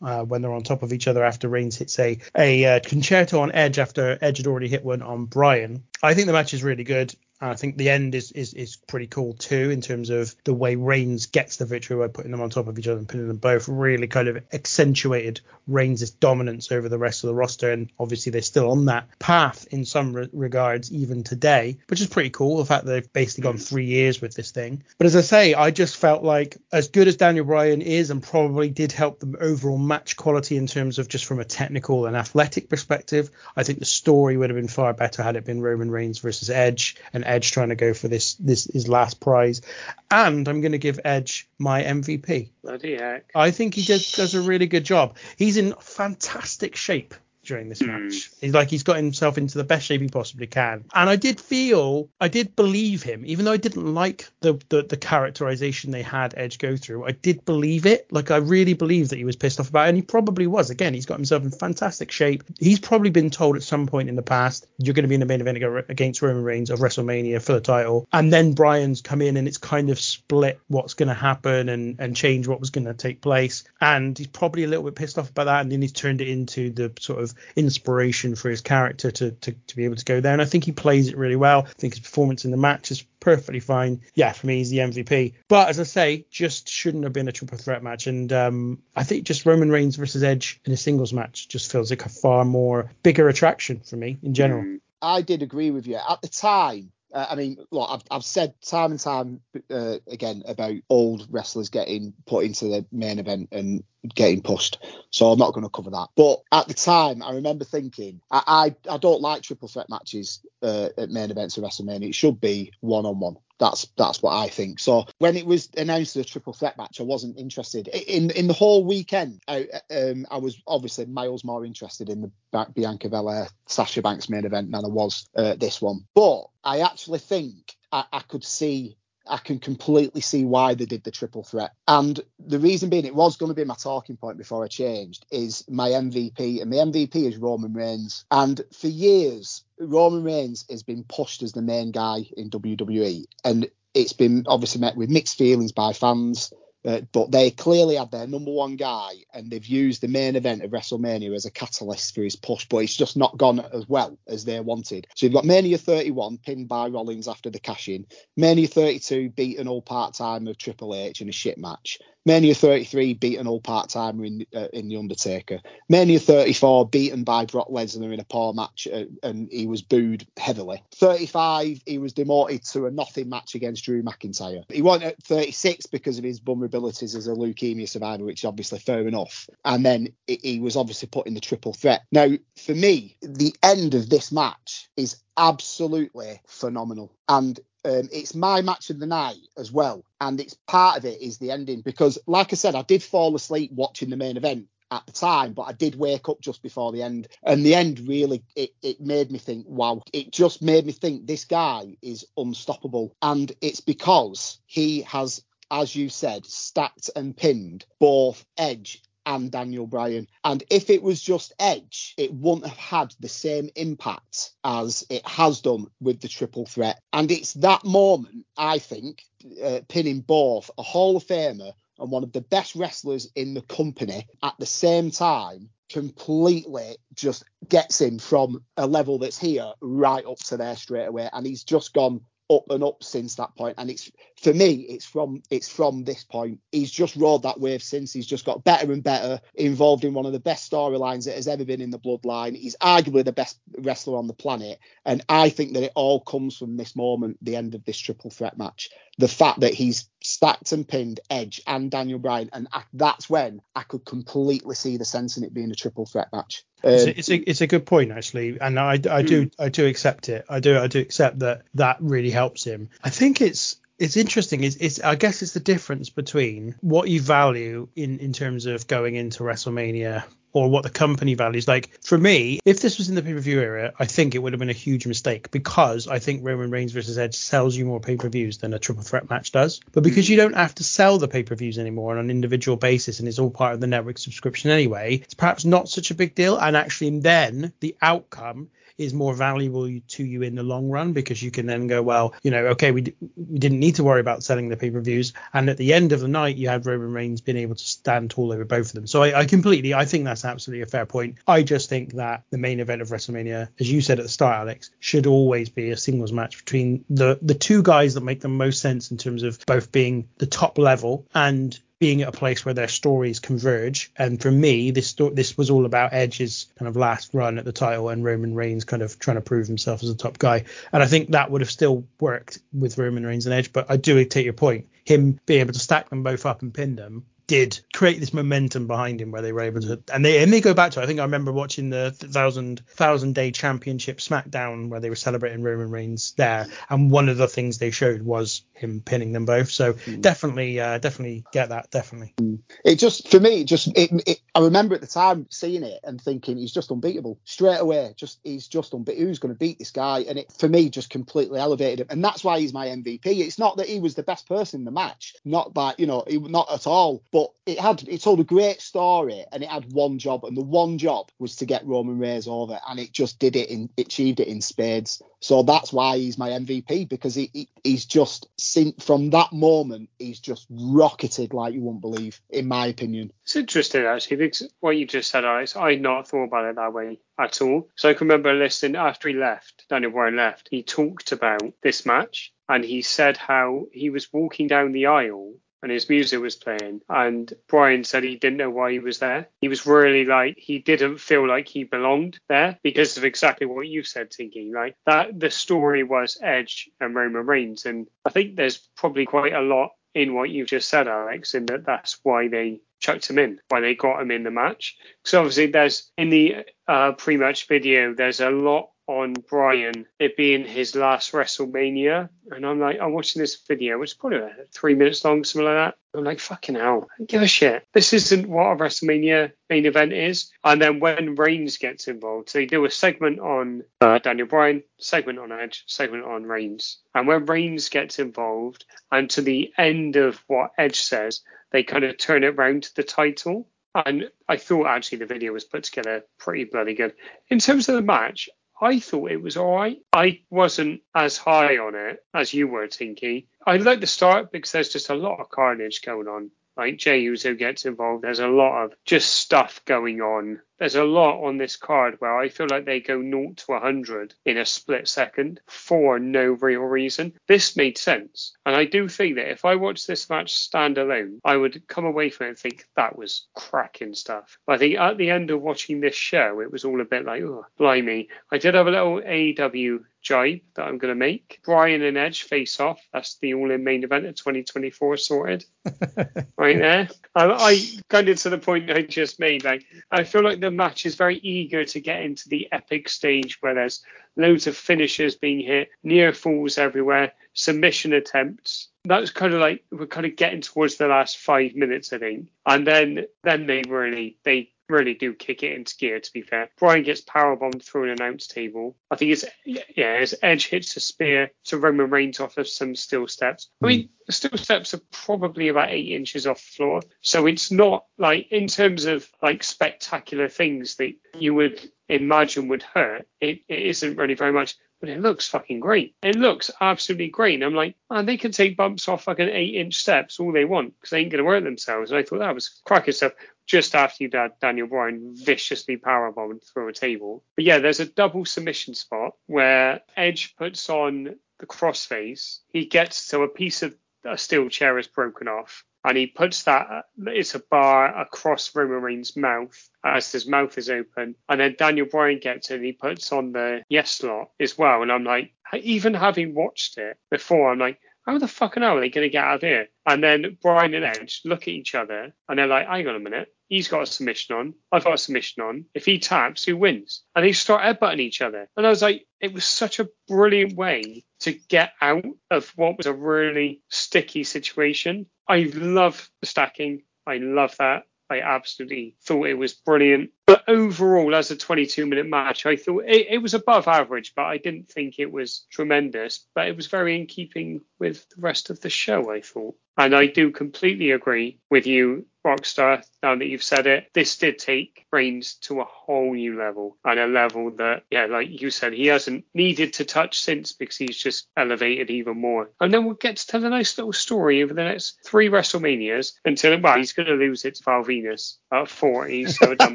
Uh, when they're on top of each other after Reigns hits a a uh, Con-Chair-To on Edge after Edge had already hit one on Bryan. I think the match is really good. And I think the end is, is is pretty cool too in terms of the way Reigns gets the victory by putting them on top of each other and pinning them both. Really kind of accentuated Reigns' dominance over the rest of the roster, and obviously they're still on that path in some re- regards even today, which is pretty cool. The fact that they've basically gone mm. three years with this thing. But as I say, I just felt like as good as Daniel Bryan is, and probably did help the overall match quality in terms of just from a technical and athletic perspective. I think the story would have been far better had it been Roman Reigns versus Edge, and Edge trying to go for this this his last prize. And I'm going to give Edge my MVP. Bloody heck. I think he does does a really good job. He's in fantastic shape during this hmm. match. He's like he's got himself into the best shape he possibly can. And I did feel I did believe him, even though I didn't like the the, the characterization they had Edge go through. I did believe it. Like I really believed that he was pissed off about it, and he probably was. Again, he's got himself in fantastic shape. He's probably been told at some point in the past, you're going to be in the main event against Roman Reigns of WrestleMania for the title. And then Bryan's come in and it's kind of split what's going to happen and, and change what was going to take place. And he's probably a little bit pissed off about that. And then he's turned it into the sort of inspiration for his character to, to, to be able to go there. And I think he plays it really well. I think his performance in the match is perfectly fine. Yeah, for me, he's the MVP. But as I say, just shouldn't have been a triple threat match. And um, I think just Roman Reigns versus Edge in a singles match just feels like a far more bigger attraction for me in general. I did agree with you at the time. Uh, I mean, look, I've, I've said time and time uh, again about old wrestlers getting put into the main event and getting pushed. So I'm not going to cover that. But at the time, I remember thinking, I I, I don't like triple threat matches uh, at main events of WrestleMania. It should be one on one. That's that's what I think. So when it was announced as a triple threat match, I wasn't interested. In in the whole weekend, I, um, I was obviously miles more interested in the Bianca Belair Sasha Banks main event than I was uh, this one. But I actually think I, I could see I can completely see why they did the triple threat. And the reason being, it was going to be my talking point before I changed, is my MVP. And my MVP is Roman Reigns. And for years, Roman Reigns has been pushed as the main guy in WWE. And it's been obviously met with mixed feelings by fans. Uh, but they clearly had their number one guy, and they've used the main event of WrestleMania as a catalyst for his push, but it's just not gone as well as they wanted. So you've got Mania 31 pinned by Rollins after the cash in, Mania 32 beaten all part time of Triple H in a shit match. Mania 33 beaten all part timer in uh, in the Undertaker. Mania 34 beaten by Brock Lesnar in a poor match uh, and he was booed heavily. 35 he was demoted to a nothing match against Drew McIntyre. He won at 36 because of his vulnerabilities as a leukemia survivor, which is obviously fair enough. And then he was obviously put in the triple threat. Now, for me, the end of this match is absolutely phenomenal. And um, it's my match of the night as well. And it's part of it is the ending because, like I said, I did fall asleep watching the main event at the time, but I did wake up just before the end. And the end really it, it made me think, wow, it just made me think this guy is unstoppable. And it's because he has, as you said, stacked and pinned both Edge and Daniel Bryan. And if it was just Edge, it wouldn't have had the same impact as it has done with the triple threat. And it's that moment, I think, uh, pinning both a Hall of Famer and one of the best wrestlers in the company at the same time completely just gets him from a level that's here right up to there straight away. And he's just gone up and up since that point. And it's for me, it's from it's from this point. He's just rode that wave since. He's just got better and better, involved in one of the best storylines that has ever been in the bloodline. He's arguably the best wrestler on the planet. And I think that it all comes from this moment, the end of this triple threat match. The fact that he's stacked and pinned Edge and Daniel Bryan, and I, that's when I could completely see the sense in it being a triple threat match. Um, it's, a, it's, a, it's a good point actually, and I, I do I do accept it. I do I do accept that that really helps him. I think it's it's interesting. It's, it's I guess it's the difference between what you value in in terms of going into WrestleMania or what the company values. Like for me, if this was in the pay per view era, I think it would have been a huge mistake because I think Roman Reigns versus Edge sells you more pay per views than a triple threat match does. But because you hmm. don't have to sell the pay per views anymore on an individual basis and it's all part of the network subscription anyway, it's perhaps not such a big deal. And actually, then the outcome is more valuable to you in the long run because you can then go, well, you know, okay, we, d- we didn't need to worry about selling the pay per views. And at the end of the night, you had Roman Reigns being able to stand tall over both of them. So I, I completely, I think that's absolutely a fair point. I just think that the main event of WrestleMania, as you said at the start, Alex, should always be a singles match between the, the two guys that make the most sense in terms of both being the top level and being at a place where their stories converge. And for me, this sto- this was all about Edge's kind of last run at the title and Roman Reigns kind of trying to prove himself as a top guy. And I think that would have still worked with Roman Reigns and Edge. But I do take your point. Him being able to stack them both up and pin them did create this momentum behind him where they were able to and they and they go back to I think I remember watching the thousand thousand day championship SmackDown where they were celebrating Roman Reigns there. And one of the things they showed was him pinning them both. So mm. definitely uh, definitely get that definitely. Mm. it just for me just it, it, I remember at the time seeing it and thinking he's just unbeatable. Straight away just he's just unbeatable who's going to beat this guy? And it for me just completely elevated him. And that's why he's my MVP it's not that he was the best person in the match not that you know he, not at all. But it had it told a great story and it had one job and the one job was to get Roman Reigns over and it just did it in it achieved it in spades. So that's why he's my MVP because he, he he's just seen from that moment he's just rocketed like you won't believe in my opinion. It's interesting actually because what you just said, Alex. I not thought about it that way at all. So I can remember listening after he left, Daniel Bryan left. He talked about this match and he said how he was walking down the aisle and his music was playing. And Bryan said he didn't know why he was there. He was really like he didn't feel like he belonged there because of exactly what you said, Tinky. Like that the story was Edge and Roman Reigns, and I think there's probably quite a lot in what you've just said, Alex, in that that's why they chucked him in, why they got him in the match. So obviously there's in the uh, pre-match video, there's a lot on Bryan, it being his last WrestleMania. And I'm like, I'm watching this video, which is probably three minutes long, something like that. I'm like, fucking hell, give a shit. This isn't what a WrestleMania main event is. And then when Reigns gets involved, so they do a segment on uh, Daniel Bryan, segment on Edge, segment on Reigns. And when Reigns gets involved, and to the end of what Edge says, they kind of turn it round to the title. And I thought actually the video was put together pretty bloody good. In terms of the match, I thought it was all right. I wasn't as high on it as you were, Tinky. I like the start because there's just a lot of carnage going on like Jey Uso gets involved. There's a lot of just stuff going on. There's a lot on this card where I feel like they go 0 to 100 in a split second for no real reason. This made sense. And I do think that if I watched this match stand alone, I would come away from it and think that was cracking stuff. But I think at the end of watching this show, it was all a bit like, oh, blimey. I did have a little AEW jibe that I'm going to make. Bryan and Edge face off. That's the all in main event of 2024 sorted. right there. I, I kind of to the point I just made. Like, I feel like the match is very eager to get into the epic stage where there's loads of finishers being hit, near falls everywhere, submission attempts. That's kind of like we're kind of getting towards the last five minutes, I think, and then then they really they really do kick it into gear. To be fair, Bryan gets powerbombed through an announce table. I think it's yeah, his Edge hits a spear to Roman Reigns off of some steel steps. I mean, hmm. the steel steps are probably about eight inches off the floor, so it's not like in terms of like spectacular things that you would imagine would hurt. It, it isn't really very much but it looks fucking great. It looks absolutely great. And I'm like, man, they can take bumps off fucking eight inch steps all they want because they ain't going to hurt themselves. And I thought that was cracking stuff just after you had Daniel Bryan viciously powerbombed through a table. But yeah, there's a double submission spot where Edge puts on the crossface. He gets to a piece of a steel chair is broken off and he puts that it's a bar across Roman mouth uh, as his mouth is open, and then Daniel Bryan gets it and he puts on the Yes Lock as well, and I'm like, even having watched it before, I'm like, how the fuck are they going to get out of here? And then Bryan and Edge look at each other and they're like, hang on a minute. He's got a submission on. I've got a submission on. If he taps, who wins? And they start headbutting each other. And I was like, it was such a brilliant way to get out of what was a really sticky situation. I love the stacking. I love that. I absolutely thought it was brilliant. But overall, as a 22 minute match, I thought it, it, was above average, but I didn't think it was tremendous. But it was very in keeping with the rest of the show, I thought. And I do completely agree with you, Rockstar, now that you've said it. This did take Reigns to a whole new level and a level that, yeah, like you said, he hasn't needed to touch since because he's just elevated even more. And then we'll get to tell a nice little story over the next three WrestleManias until, well, he's going to lose it to Val Venis at 40, so it doesn't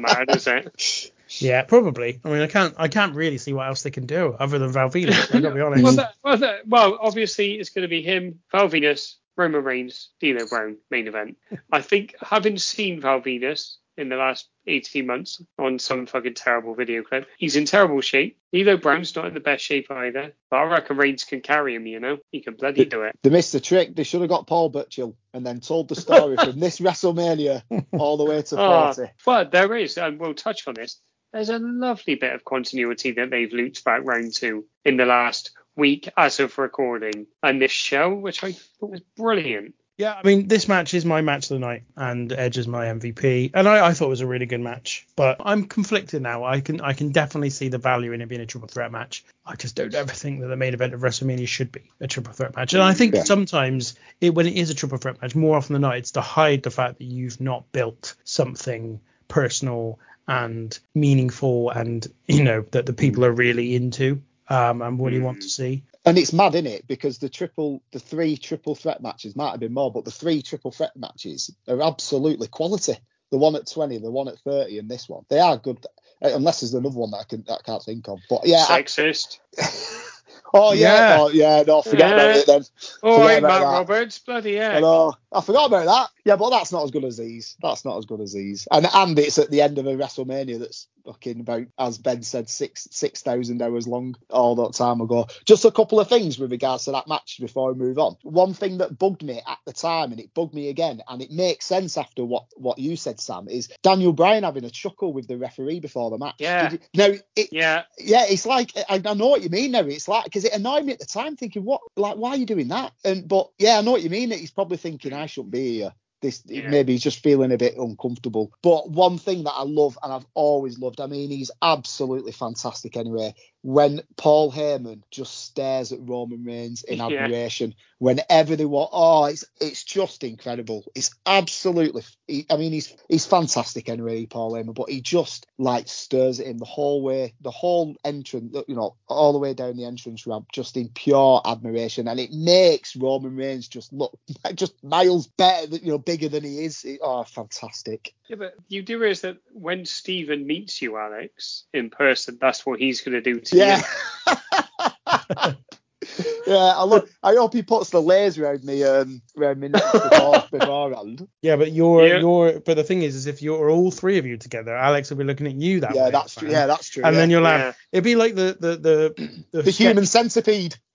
matter, does it? Yeah, probably. I mean, I can't, I can't really see what else they can do other than Val Venis. I gotta be honest. well, that, well, that, well, obviously it's going to be him, Val Venis, Roman Reigns, D'Lo Brown main event. I think having seen Val Venis in the last 18 months on some fucking terrible video clip, he's in terrible shape. D'Lo Brown's not in the best shape either, but I reckon Reigns can carry him. You know, he can bloody do it. They missed the trick. They should have got Paul Burchill and then told the story from this WrestleMania all the way to 40. Oh, but there is, and we'll touch on this. There's a lovely bit of continuity that they've looped back round to in the last week as of recording and this show, which I thought was brilliant. Yeah, I mean, this match is my match of the night, and Edge is my MVP, and I, I, thought it was a really good match. But I'm conflicted now. I can I can definitely see the value in it being a triple threat match. I just don't ever think that the main event of WrestleMania should be a triple threat match. And I think yeah. sometimes it, when it is a triple threat match, more often than not, it's to hide the fact that you've not built something personal and meaningful, and you know that the people are really into um, and what you want to see. And it's mad, isn't it? Because the triple, the three triple threat matches might have been more, but the three triple threat matches are absolutely quality. The one at 20, the one at 30, and this one. They are good, unless there's another one that I can that I can't think of. But yeah, sexist. I, oh yeah, yeah. Oh, yeah, no, forget yeah. about it then. Oh, right, Matt that. Roberts, bloody yeah. I know. I forgot about that. Yeah, but that's not as good as these. That's not as good as these. And and it's at the end of a WrestleMania that's fucking about, as Ben said, six six thousand hours long all that time ago. Just a couple of things with regards to that match before we move on. One thing that bugged me at the time, and it bugged me again, and it makes sense after what what you said, Sam, is Daniel Bryan having a chuckle with the referee before the match. Yeah. You, no, it, yeah, yeah. It's like I, I know what you mean. Now it's like because it annoyed me at the time, thinking what like why are you doing that? And but yeah, I know what you mean. He's probably thinking I shouldn't be here this yeah. maybe he's just feeling a bit uncomfortable. But one thing that I love and I've always loved, I mean, he's absolutely fantastic anyway. When Paul Heyman just stares at Roman Reigns in Yeah. admiration whenever they want. Oh, it's it's just incredible. It's absolutely. He, I mean, he's he's fantastic anyway, Paul Heyman, but he just like stirs it in the whole way, the whole entrance, you know, all the way down the entrance ramp, just in pure admiration, and it makes Roman Reigns just look just miles better, than- you know, bigger than he is. It- oh, fantastic. Yeah, but you do realize that when Stephen meets you, Alex, in person, that's what he's going to do to Yeah. you. yeah, I look. I hope he puts the layers around me, um, around me before, beforehand. Yeah, but you're Yeah. you're but the thing is, is if you're all three of you together, Alex will be looking at you that Yeah, way. that's true. Yeah, that's true. And yeah. then you'll Yeah. have it'd be like the the the the, the human centipede.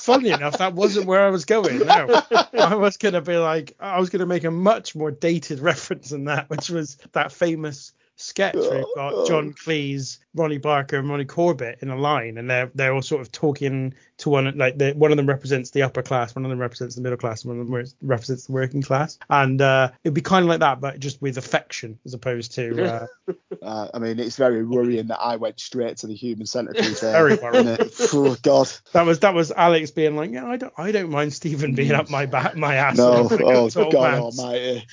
Funnily enough, that wasn't where I was going. No, I was gonna be like, I was gonna make a much more dated reference than that, which was that famous sketch where you've got John Cleese, Ronnie Barker, and Ronnie Corbett in a line, and they're they're all sort of talking to one like the, one of them represents the upper class, one of them represents the middle class, and one of them represents the working class, and uh, it'd be kind of like that, but just with affection as opposed to. Uh, Uh, I mean, it's very worrying that I went straight to the human centipede. There, Very worrying. Oh God. That was that was Alex being like, yeah, I don't I don't mind Stephen being up my back my ass. No. Oh God man. Almighty.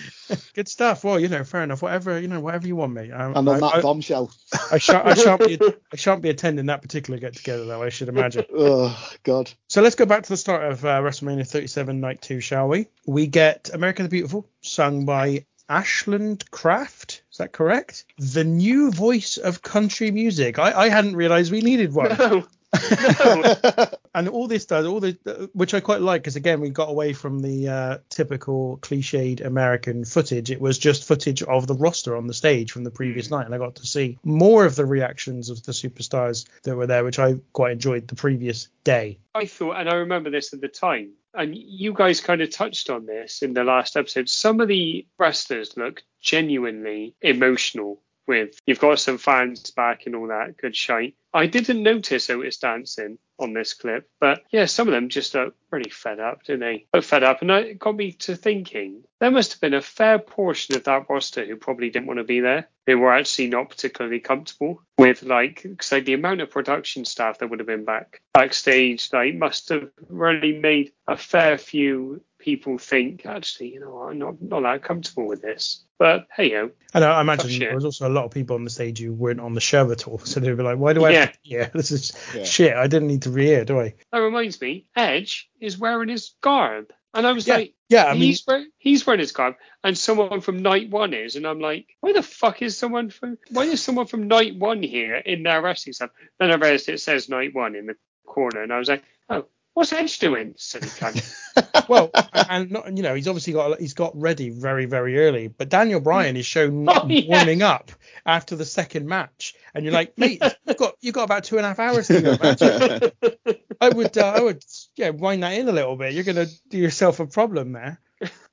Good stuff. Well, you know, fair enough. Whatever you know, whatever you want, mate. I, And on I, that I, bombshell. I shan't I shan't be I shan't be attending that particular get together though. I should imagine. Oh God. So let's go back to the start of uh, WrestleMania 37 Night 2, shall we? We get America the Beautiful, sung by Ashland Craft. Is that correct? The new voice of country music. I, I hadn't realized we needed one. No. No. and all this does all the which i quite like because again we got away from the uh, typical cliched american footage it was just footage of the roster on the stage from the previous night and i got to see more of the reactions of the superstars that were there which i quite enjoyed the previous day I thought, and I remember this at the time, and you guys kind of touched on this in the last episode. Some of the wrestlers look genuinely emotional. With you've got some fans back and all that good shite. I didn't notice Otis dancing on this clip, but yeah, some of them just are really fed up, didn't they? Look fed up, and it got me to thinking there must have been a fair portion of that roster who probably didn't want to be there. They were actually not particularly comfortable with like, cause like the amount of production staff that would have been back backstage, like must have really made a fair few people think, actually, you know, I'm not not that comfortable with this. But hey, yo, and i, I imagine there was also a lot of people on the stage who weren't on the show at all so they'd be like why do i Yeah. have to, yeah this is Yeah. shit i didn't need to be here do i that reminds me, Edge is wearing his garb, and I was Yeah, like, yeah i mean he's wearing, he's wearing his garb, and someone from Night One is, and I'm like, why the fuck is someone from why is someone from Night One here in their wrestling stuff? Then I realized it says Night One in the corner, and I was like, oh, what's Edge doing? Silly cunt. well, and not, you know, he's obviously got he's got ready very very early. But Daniel Bryan is shown Oh, yeah. warming up after the second match, and you're like, mate, you've got you have got about two and a half hours to go. Man. I would uh, I would yeah wind that in a little bit. You're gonna do yourself a problem there.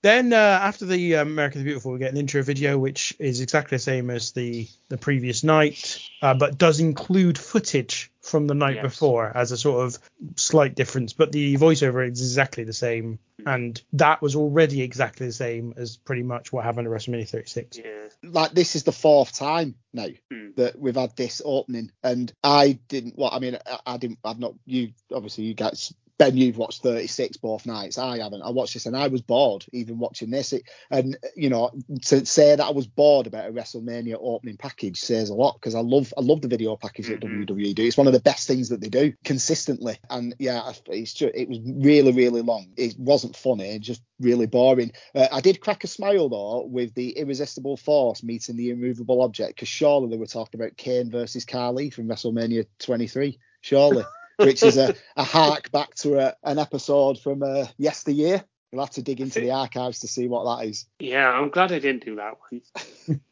Then uh, after the uh, American the Beautiful, we get an intro video which is exactly the same as the the previous night, uh, but does include footage from the night Yes. before as a sort of slight difference. But the voiceover is exactly the same, and that was already exactly the same as pretty much what happened at WrestleMania 36. yeah. like this is the fourth time now Hmm. that we've had this opening, and I didn't. Well, I mean, I, I didn't. I've not. You obviously, you guys. Ben, you've watched 36 both nights. I haven't. I watched this and I was bored even watching this. It, and you know, to say that I was bored about a WrestleMania opening package says a lot because I love I love the video package that Mhm. WWE do. It's one of the best things that they do consistently. And yeah, it's just, it was really really long. It wasn't funny. Just really boring. Uh, I did crack a smile though with the irresistible force meeting the immovable object because surely they were talking about Kane versus Khali from WrestleMania 23. Surely, which is a, a hark back to a, an episode from uh, yesteryear. You'll have to dig into the archives to see what that is. Yeah, I'm glad I didn't do that one.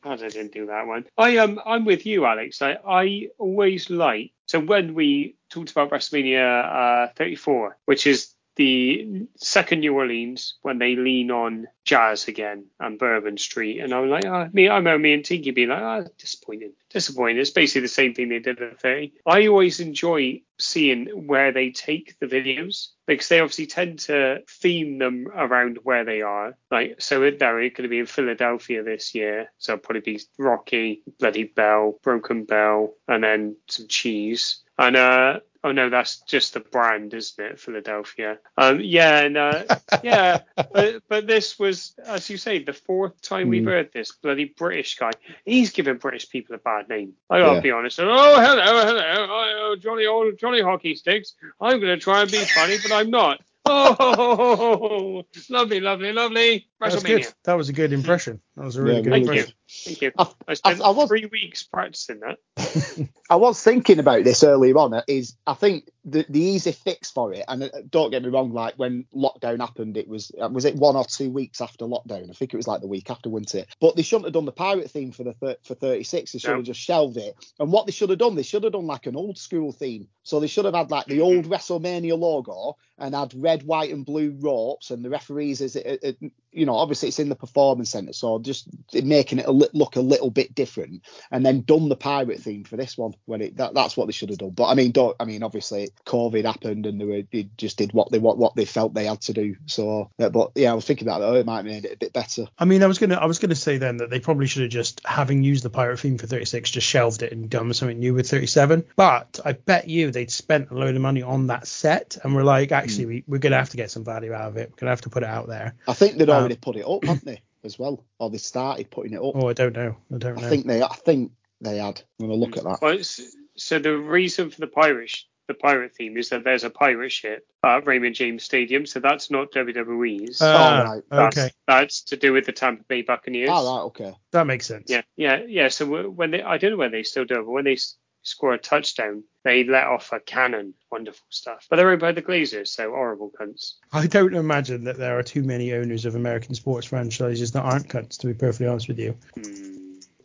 glad I didn't do that one. I um, I'm with you, Alex. I, I always like so when we talked about WrestleMania uh, 34, which is the second New Orleans when they lean on jazz again and Bourbon Street, and I'm like, oh, me, I remember me and Tinky being like, ah, oh, disappointed, disappointed. It's basically the same thing they did at 30. I always enjoy seeing where they take the videos because they obviously tend to theme them around where they are. Like, so they're going to be in Philadelphia this year, so it'll probably be Rocky, Bloody Bell, Broken Bell, and then some cheese. And uh, Oh no, that's just the brand, isn't it? Philadelphia. Um, yeah, and uh, yeah, but, but this was, as you say, the fourth time we've heard this bloody British guy. He's giving British people a bad name. I gotta Yeah. be honest. Oh hello, hello, oh, Johnny old Johnny Hockey Sticks. I'm gonna try and be funny, but I'm not. Oh, lovely, lovely, lovely. That was good. That was a good impression. That was a really Yeah, good really Thank you. impression. Thank you. I- I spent I was- three weeks practicing that. I was thinking about this earlier on. Is I think the the easy fix for it, and uh, don't get me wrong, like when lockdown happened, it was uh, was it one or two weeks after lockdown? I think it was like the week after, wasn't it? But they shouldn't have done the pirate theme for the thir- for 36. They should No. have just shelved it. And what they should have done, they should have done like an old school theme. So they should have had like the old WrestleMania logo and had red, white, and blue ropes, and the referees is it, it, you know obviously it's in the performance center, so just making it a li- look a little bit different, and then done the pirate theme for this one when it that, that's what they should have done. But I mean, don't I mean obviously COVID happened and they were they just did what they what what they felt they had to do. So but yeah, I was thinking about that. Oh, it might have made it a bit better. I mean, I was gonna, I was gonna say then that they probably should have just, having used the pirate theme for 36, just shelved it and done something new with 37. But I bet you they'd spent a load of money on that set and were like, actually, we, we're gonna have to get some value out of it. We're gonna have to put it out there. I think they'd Um, already put it up, hadn't they, as well, or they started putting it up. Oh, I don't know. I don't know. I think they I think they had. I'm gonna look at that. Well, so the reason for the pirate sh- the pirate theme is that there's a pirate ship at Raymond James Stadium, so that's not WWE's. Ah, Oh, right. that's, okay, that's to do with the Tampa Bay Buccaneers. Oh, right, okay. that makes sense. Yeah, yeah, yeah. So when they, I don't know when they still do it, but when they s- score a touchdown, they let off a cannon. Wonderful stuff. But they're owned by the Glazers, so horrible cunts. I don't imagine that there are too many owners of American sports franchises that aren't cunts. To be perfectly honest with you. Hmm.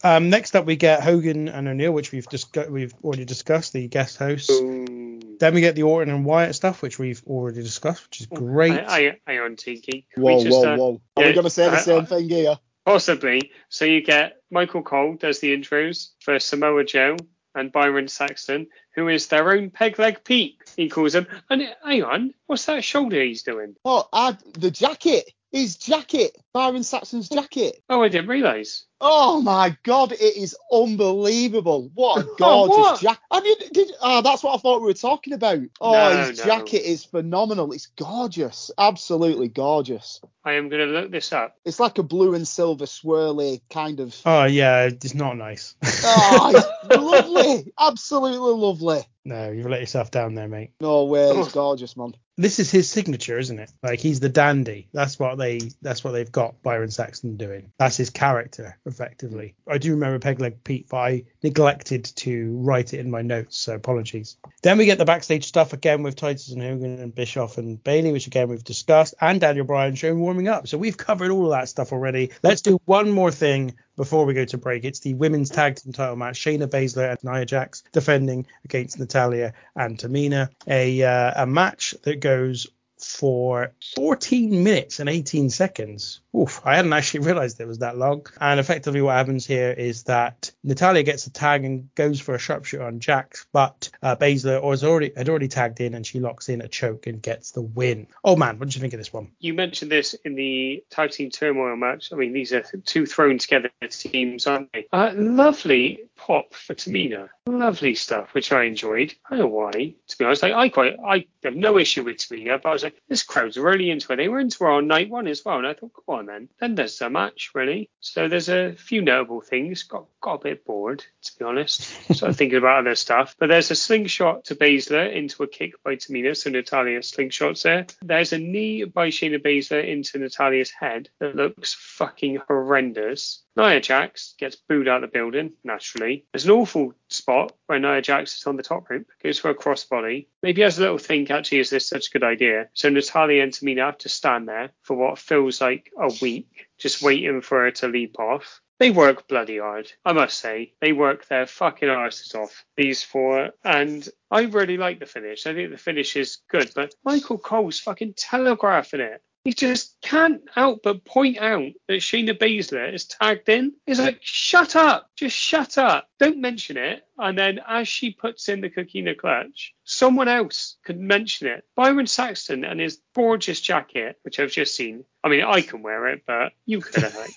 Um, next up, we get Hogan and O'Neil, which we've discussed. We've already discussed the guest hosts. Ooh. Then we get the Orton and Wyatt stuff, which we've already discussed, which is great. I, I, I on Tinky. Can Whoa, we just, whoa, uh, whoa. Are yeah, we gonna say the uh, same uh, thing here? Possibly. So you get Michael Cole does the intros for Samoa Joe and Byron Saxton, who is their own peg leg Pete. He calls him. And hang on, what's that shoulder he's doing? Oh, I, the jacket. His jacket. Byron Saxton's jacket. Oh, I didn't realise. Oh my god, it is unbelievable. What a Oh, gorgeous what? jacket. I did, did oh that's what I thought we were talking about. Oh, No, his no. jacket is phenomenal. It's gorgeous. Absolutely gorgeous. I am going to look this up. It's like a blue and silver swirly kind of Oh yeah, it's not nice. Oh, it's lovely. Absolutely lovely. no, you've let yourself down there, mate. No way, it's gorgeous, man. This is his signature, isn't it? Like he's the dandy. That's what they. That's what they've got Byron Saxton doing. That's his character, effectively. I do remember Peg Leg Pete, but I neglected to write it in my notes, so apologies. Then we get the backstage stuff again with Titus and Hogan and Bischoff and Bayley, which again we've discussed, and Daniel Bryan showing warming up. So we've covered all of that stuff already. Let's do one more thing before we go to break. It's the women's tag team title match. Shayna Baszler and Nia Jax defending against Natalya and Tamina. A uh, a match that goes for 14 minutes and 18 seconds. Oof, I hadn't actually realized it was that long. And effectively, what happens here is that Natalya gets a tag and goes for a sharpshooter on Jax, but uh, Baszler was already had already tagged in and she locks in a choke and gets the win. Oh man, what did you think of this one? You mentioned this in the tag team turmoil match. I mean, these are two thrown together teams, aren't they? Uh, lovely pop for Tamina. Lovely stuff, which I enjoyed. I don't know why, to be honest. I quite, I have no issue with Tamina, but I was like, this crowd's really into it. They were into it on night one as well, and I thought, come on, then. Then there's the match, really. So there's a few notable things. Got got a bit bored, to be honest. Started thinking about other stuff. But there's a slingshot to Baszler into a kick by Tamina, so Natalya slingshots there. There's a knee by Shayna Baszler into Natalya's head that looks fucking horrendous. Nia Jax gets booed out of the building, naturally. There's an awful spot where Nia Jax is on the top rope, goes for a crossbody. Maybe has a little think, actually, is this such a good idea? So Natalya and Tamina have to stand there for what feels like a week, just waiting for her to leap off. they work bloody hard. I must say, they work their fucking arses off. These four, and I really like the finish. I think the finish is good, but Michael Cole's fucking telegraphing it. He just can't help but point out that Shayna Baszler is tagged in. He's like, shut up, just shut up. Don't mention it. And then as she puts in the coquina clutch, someone else could mention it. Byron Saxton and his gorgeous jacket, which I've just seen. I mean, I can wear it, but you could have.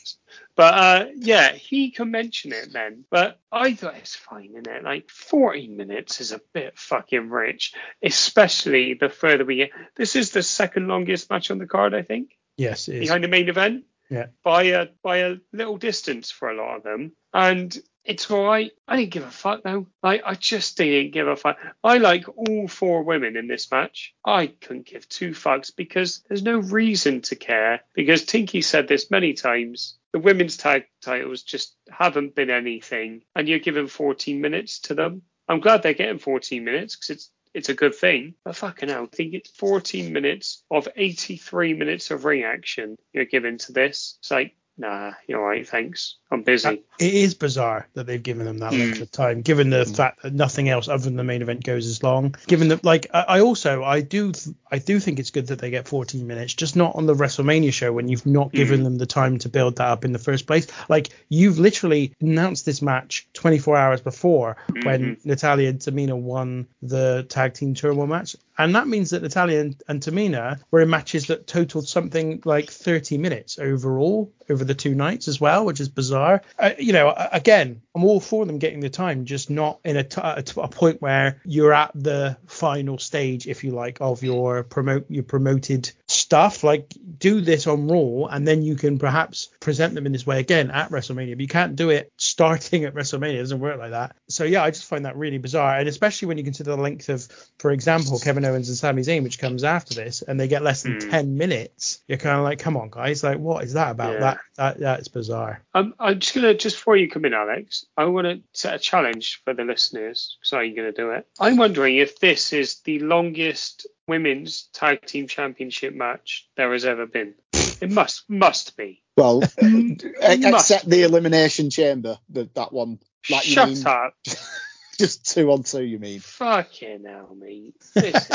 But uh, yeah, he can mention it then. But I thought it's fine in it. Like 40 minutes is a bit fucking rich, especially the further we get. This is the second longest match on the card, I think. Yes, it is. Behind the main event. Yeah. By a by a little distance for a lot of them. And it's all right. I didn't give a fuck though. Like I just didn't give a fuck. I like all four women in this match. I couldn't give two fucks because there's no reason to care. Because Tinky said this many times. The women's tag titles just haven't been anything, and you're giving 14 minutes to them. I'm glad they're getting 14 minutes because it's it's a good thing. But fucking hell, I think it's 14 minutes of 83 minutes of ring action you're giving to this. It's like, nah, you're right, thanks. I'm busy. It is bizarre that they've given them that length hmm. of time, given the hmm. fact that nothing else other than the main event goes as long. Given that, like, I, I also I do th- I do think it's good that they get 14 minutes, just not on the WrestleMania show when you've not given hmm. them the time to build that up in the first place. Like, you've literally announced this match 24 hours before when Natalya and Tamina won the tag team turmoil match. And that means that Natalya and, and Tamina were in matches that totaled something like 30 minutes overall over the two nights as well, which is bizarre. Uh, you know, again, I'm all for them getting the time, just not in a, t- a, t- a point where you're at the final stage, if you like, of your promote your promoted stuff. Like, do this on Raw, and then you can perhaps present them in this way again at WrestleMania. But you can't do it starting at WrestleMania. It doesn't work like that. So yeah, I just find that really bizarre, and especially when you consider the length of, for example, Kevin Owens and Sami Zayn, which comes after this, and they get less than 10 minutes. You're kind of like, come on, guys, like, what is that about? Yeah. That that that's bizarre. Um, I'm just gonna just before you come in, Alex, I want to set a challenge for the listeners. So are you gonna do it? I'm wondering if this is the longest women's tag team championship match there has ever been. It must must be. Well, Must except the elimination chamber, the, that one. Like you Shut mean, up. Just two on two, you mean? Fucking hell, mate. This-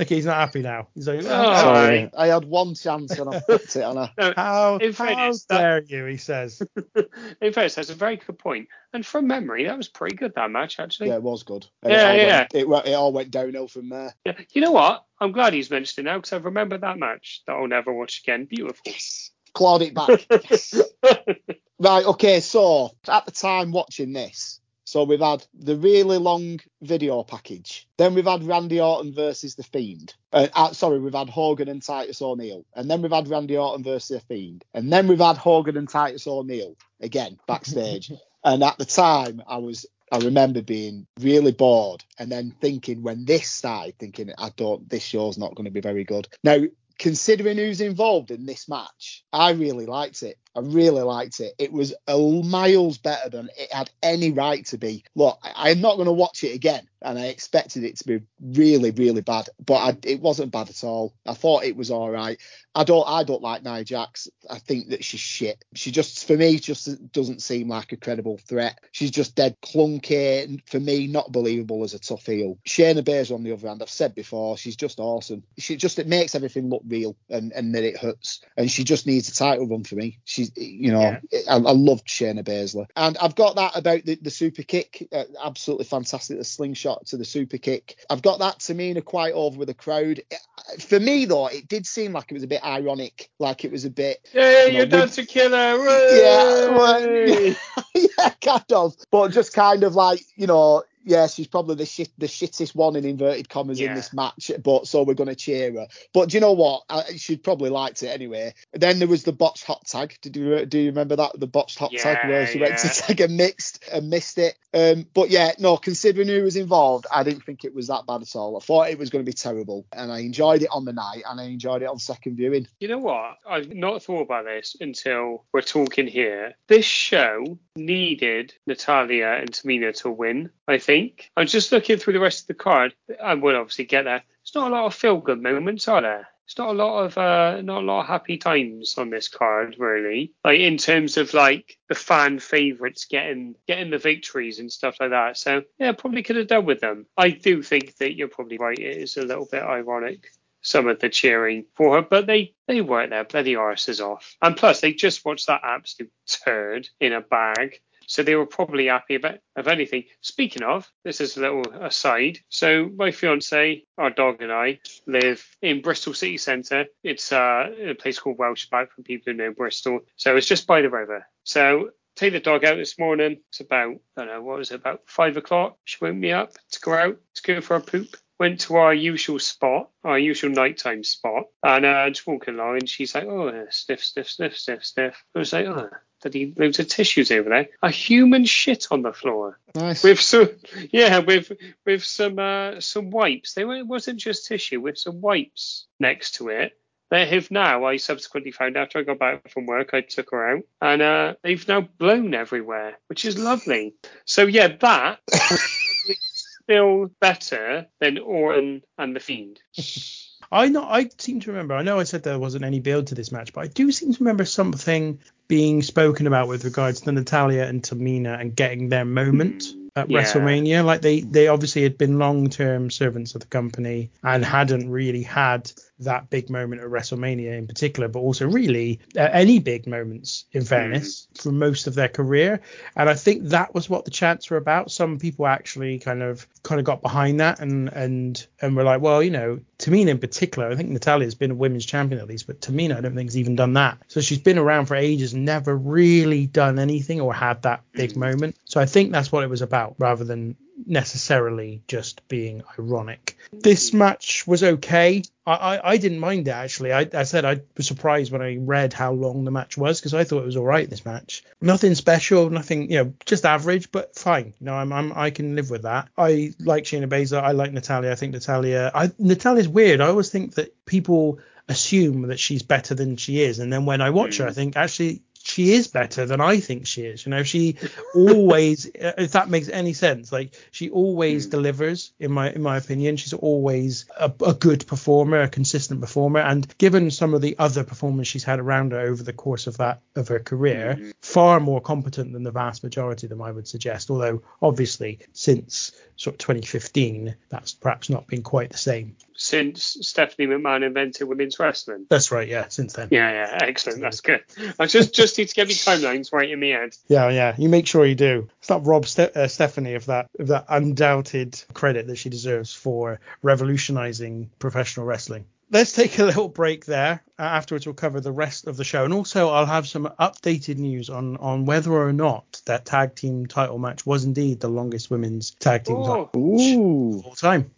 Okay, he's not happy now. He's like, Oh, "Oh, Sorry, I had one chance and I fucked it, and I. no, how, in how fairness, that- dare you? He says. in fairness, that's a very good point. And from memory, that was pretty good that match actually. Yeah, it was good. Yeah, it all yeah. Went, it, went- it all went downhill from there. Yeah. You know what? I'm glad he's mentioned it now because I've remembered that match that I'll never watch again. Beautiful. Yes. Clawed it back. Right, okay, so at the time watching this, so we've had the really long video package. Then we've had Randy Orton versus The Fiend. Uh, uh, sorry, we've had Hogan and Titus O'Neil. And then we've had Randy Orton versus The Fiend. And then we've had Hogan and Titus O'Neil again backstage. and at the time, I was. I remember being really bored and then thinking when this started, thinking, I don't, this show's not going to be very good. Now, considering who's involved in this match, I really liked it. I really liked it. It was a miles better than it had any right to be. Look, I- I'm not going to watch it again, and I expected it to be really, really bad, but I, it wasn't bad at all. I thought it was all right. I don't, I don't like Nia Jax. I think that she's shit. She just, for me, just doesn't seem like a credible threat. She's just dead clunky. and For me, not believable as a tough heel. Shayna Baszler, on the other hand, I've said before, she's just awesome. She just, it makes everything look real, and and that it hurts. And she just needs a title run for me. She's, you know, I, I loved Shayna Baszler, and I've got that about the, the super kick. Uh, absolutely fantastic. The slingshot to the super kick. I've got that Tamina quite over with the crowd. For me though, it did seem like it was a bit ironic, like it was a bit. Yeah, you know, down with- to killer. Yeah, well, yeah, kind of. But just kind of like, you know, yeah, she's probably the shit, the shittest one in inverted commas in this match. But so we're going to cheer her. But do you know what? I, she'd probably liked it anyway. Then there was the botched hot tag. Did you do you remember that the botched hot tag where she went to yeah. tag a mixed and missed it? Um, but yeah, no, considering who was involved, I didn't think it was that bad at all. I thought it was going to be terrible, and I enjoyed it on the night, and I enjoyed it on second viewing. You know what? I've not thought about this until we're talking here. This show needed Natalya and Tamina to win, I think. I'm just looking through the rest of the card. I will obviously get there. It's not a lot of feel good moments, are there? it's not a lot of uh, not a lot of happy times on this card really. Like in terms of like the fan favourites getting getting the victories and stuff like that. So yeah, probably could have done with them. I do think that you're probably right. It is a little bit ironic some of the cheering for her, but they they weren't their bloody arses off. And plus, they just watched that absolute turd in a bag. So they were probably happy about of anything. Speaking of, this is a little aside. So my fiance, our dog and I live in Bristol city centre. It's uh, a place called Welsh Welshback for people who know Bristol. So it's just by the river. So take the dog out this morning. It's about I don't know what was it about five o'clock. She woke me up to go out to go for a poop went to our usual spot, our usual nighttime spot, and uh, just walking along, and she's like, "Oh, sniff, sniff, sniff, sniff, sniff." I was like, "Oh." Bloody loads of tissues over there. A human shit on the floor. Nice. With some, yeah, with with some uh, some wipes. They were, it wasn't just tissue, with some wipes next to it. They have now. I subsequently found after I got back from work, I took her out, and uh, they've now blown everywhere, which is lovely. So yeah, that still better than Orton and the Fiend. I know. I seem to remember. I know I said there wasn't any build to this match, but I do seem to remember something being spoken about with regards to Natalya and Tamina and getting their moment mm, at Yeah. WrestleMania. Like they, they obviously had been long-term servants of the company and hadn't really had that big moment at WrestleMania in particular, but also really uh, any big moments, in fairness, for most of their career. And I think that was what the chants were about. Some people actually kind of kind of got behind that and and and were like, well, you know, Tamina in particular, I think Natalya's been a women's champion at least, but Tamina I don't think has even done that. So she's been around for ages, never really done anything or had that big moment. So I think that's what it was about, rather than necessarily just being ironic. This match was okay. I, I, I didn't mind it actually. I, I said I was surprised when I read how long the match was because I thought it was all right. This match, nothing special, nothing you know, just average, but fine. You know, I'm, I'm I can live with that. I like Shayna Baszler. I like Natalya. I think Natalya. I, Natalya's weird. I always think that people assume that she's better than she is, and then when I watch her, I mm. think actually she is better than I think she is. You know, she always, if that makes any sense, like she always hmm. delivers. In my in my opinion, she's always a, a good performer, a consistent performer. And given some of the other performers she's had around her over the course of that of her career, hmm. far more competent than the vast majority of them, I would suggest. Although obviously since sort of 2015, that's perhaps not been quite the same. Since Stephanie McMahon invented women's wrestling. That's right, yeah. Since then. Yeah, yeah, excellent. That's good. I just just need to get me timelines right in my head. Yeah, yeah. You make sure you do. It's not rob Ste- uh, Stephanie of that of that undoubted credit that she deserves for revolutionizing professional wrestling. Let's take a little break there. Uh, afterwards, we'll cover the rest of the show, and also I'll have some updated news on on whether or not that tag team title match was indeed the longest women's tag team title Oh, Ooh. of all time.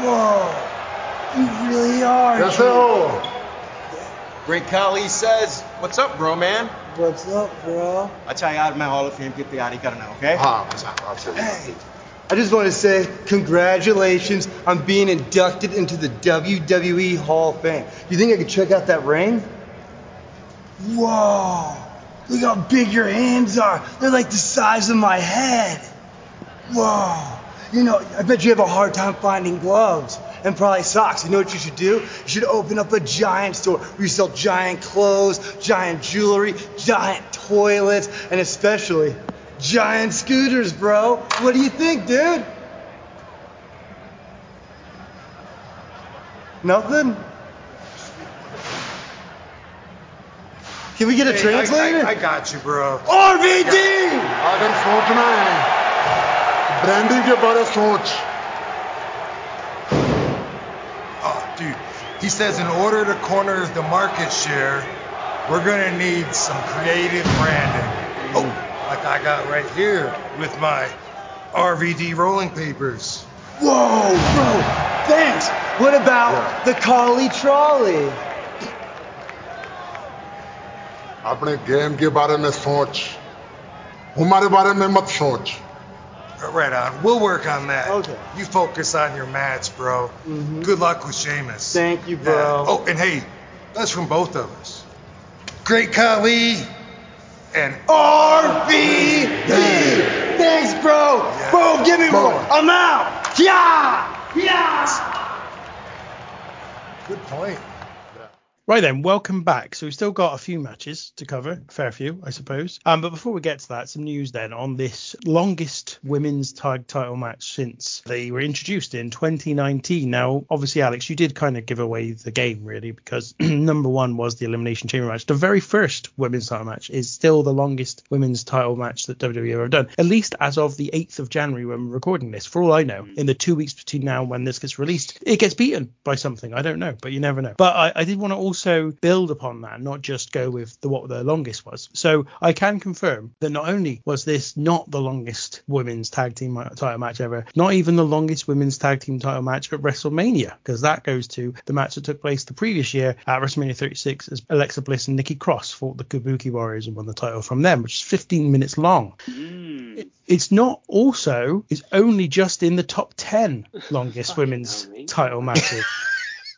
Whoa. You really are. Yes, sir. Great Khali says, What's up, bro, man? What's up, bro? I tell you out of my Hall of Fame, get the out, you gotta okay? Ah, what's up? I'll tell you. Hey, I just want to say congratulations on being inducted into the WWE Hall of Fame. Do You think I could check out that ring? Whoa! Look how big your hands are. They're like the size of my head. Whoa! You know, I bet you have a hard time finding gloves and probably socks. You know what you should do? You should open up a giant store where you sell giant clothes, giant jewelry, giant toilets, and especially giant scooters, bro. What do you think, dude? Nothing? Can we get a translator? I, I got you, bro. RVD! अगर सोचना है brandy के बारे सोच Oh, dude, he says in order to corner the market share, we're gonna need some creative branding. Oh, I got right here with my RVD rolling papers. Whoa, bro! Thanks! What about yeah. the collie trolley? अपने game के बारे में सोच हमारे बारे में मत सोच Right on. We'll work on that. Okay. You focus on your match, bro. Mm-hmm. Good luck with Sheamus. Thank you, bro. Yeah. Oh, and hey, that's from both of us. Great Khali and RVD! Thanks, bro. Yeah. Bro, give me Bro. one. I'm out. Yeah! Yeah! Good point. Right then, welcome back. So we've still got a few matches to cover, fair few, I suppose. Um, but before we get to that, some news then on this longest women's tag title match since they were introduced in 2019. Now, obviously, Alex, you did kind of give away the game really because number one was the Elimination Chamber match. The very first women's title match is still the longest women's title match that WWE ever done, at least as of the 8th of January when we're recording this. For all I know, in the two weeks between now and when this gets released, it gets beaten by something. I don't know, but you never know. But I, I did want to also build upon that, not just go with the, what the longest was. So I can confirm that not only was this not the longest women's tag team title match ever, not even the longest women's tag team title match at WrestleMania, because that goes to the match that took place the previous year at WrestleMania 36 as Alexa Bliss and Nikki Cross fought the Kabuki Warriors and won the title from them, which is 15 minutes long. It- it's not also, it's only just in the top 10 longest women's title matches.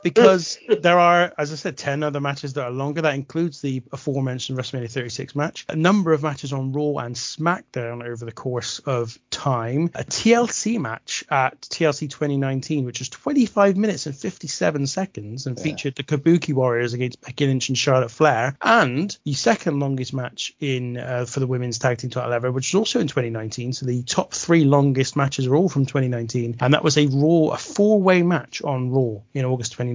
because there are, as I said, 10 other matches that are longer. That includes the aforementioned WrestleMania 36 match, a number of matches on Raw and SmackDown over the course of time, a TLC match at TLC 2019, which was 25 minutes and 57 seconds and featured the Kabuki Warriors against Becky Lynch and Charlotte Flair, and the second longest match in uh, for the women's tag team title ever, which was also in 2019. So the top three longest matches are all from 2019, and that was a Raw, a four-way match on Raw in August 2019,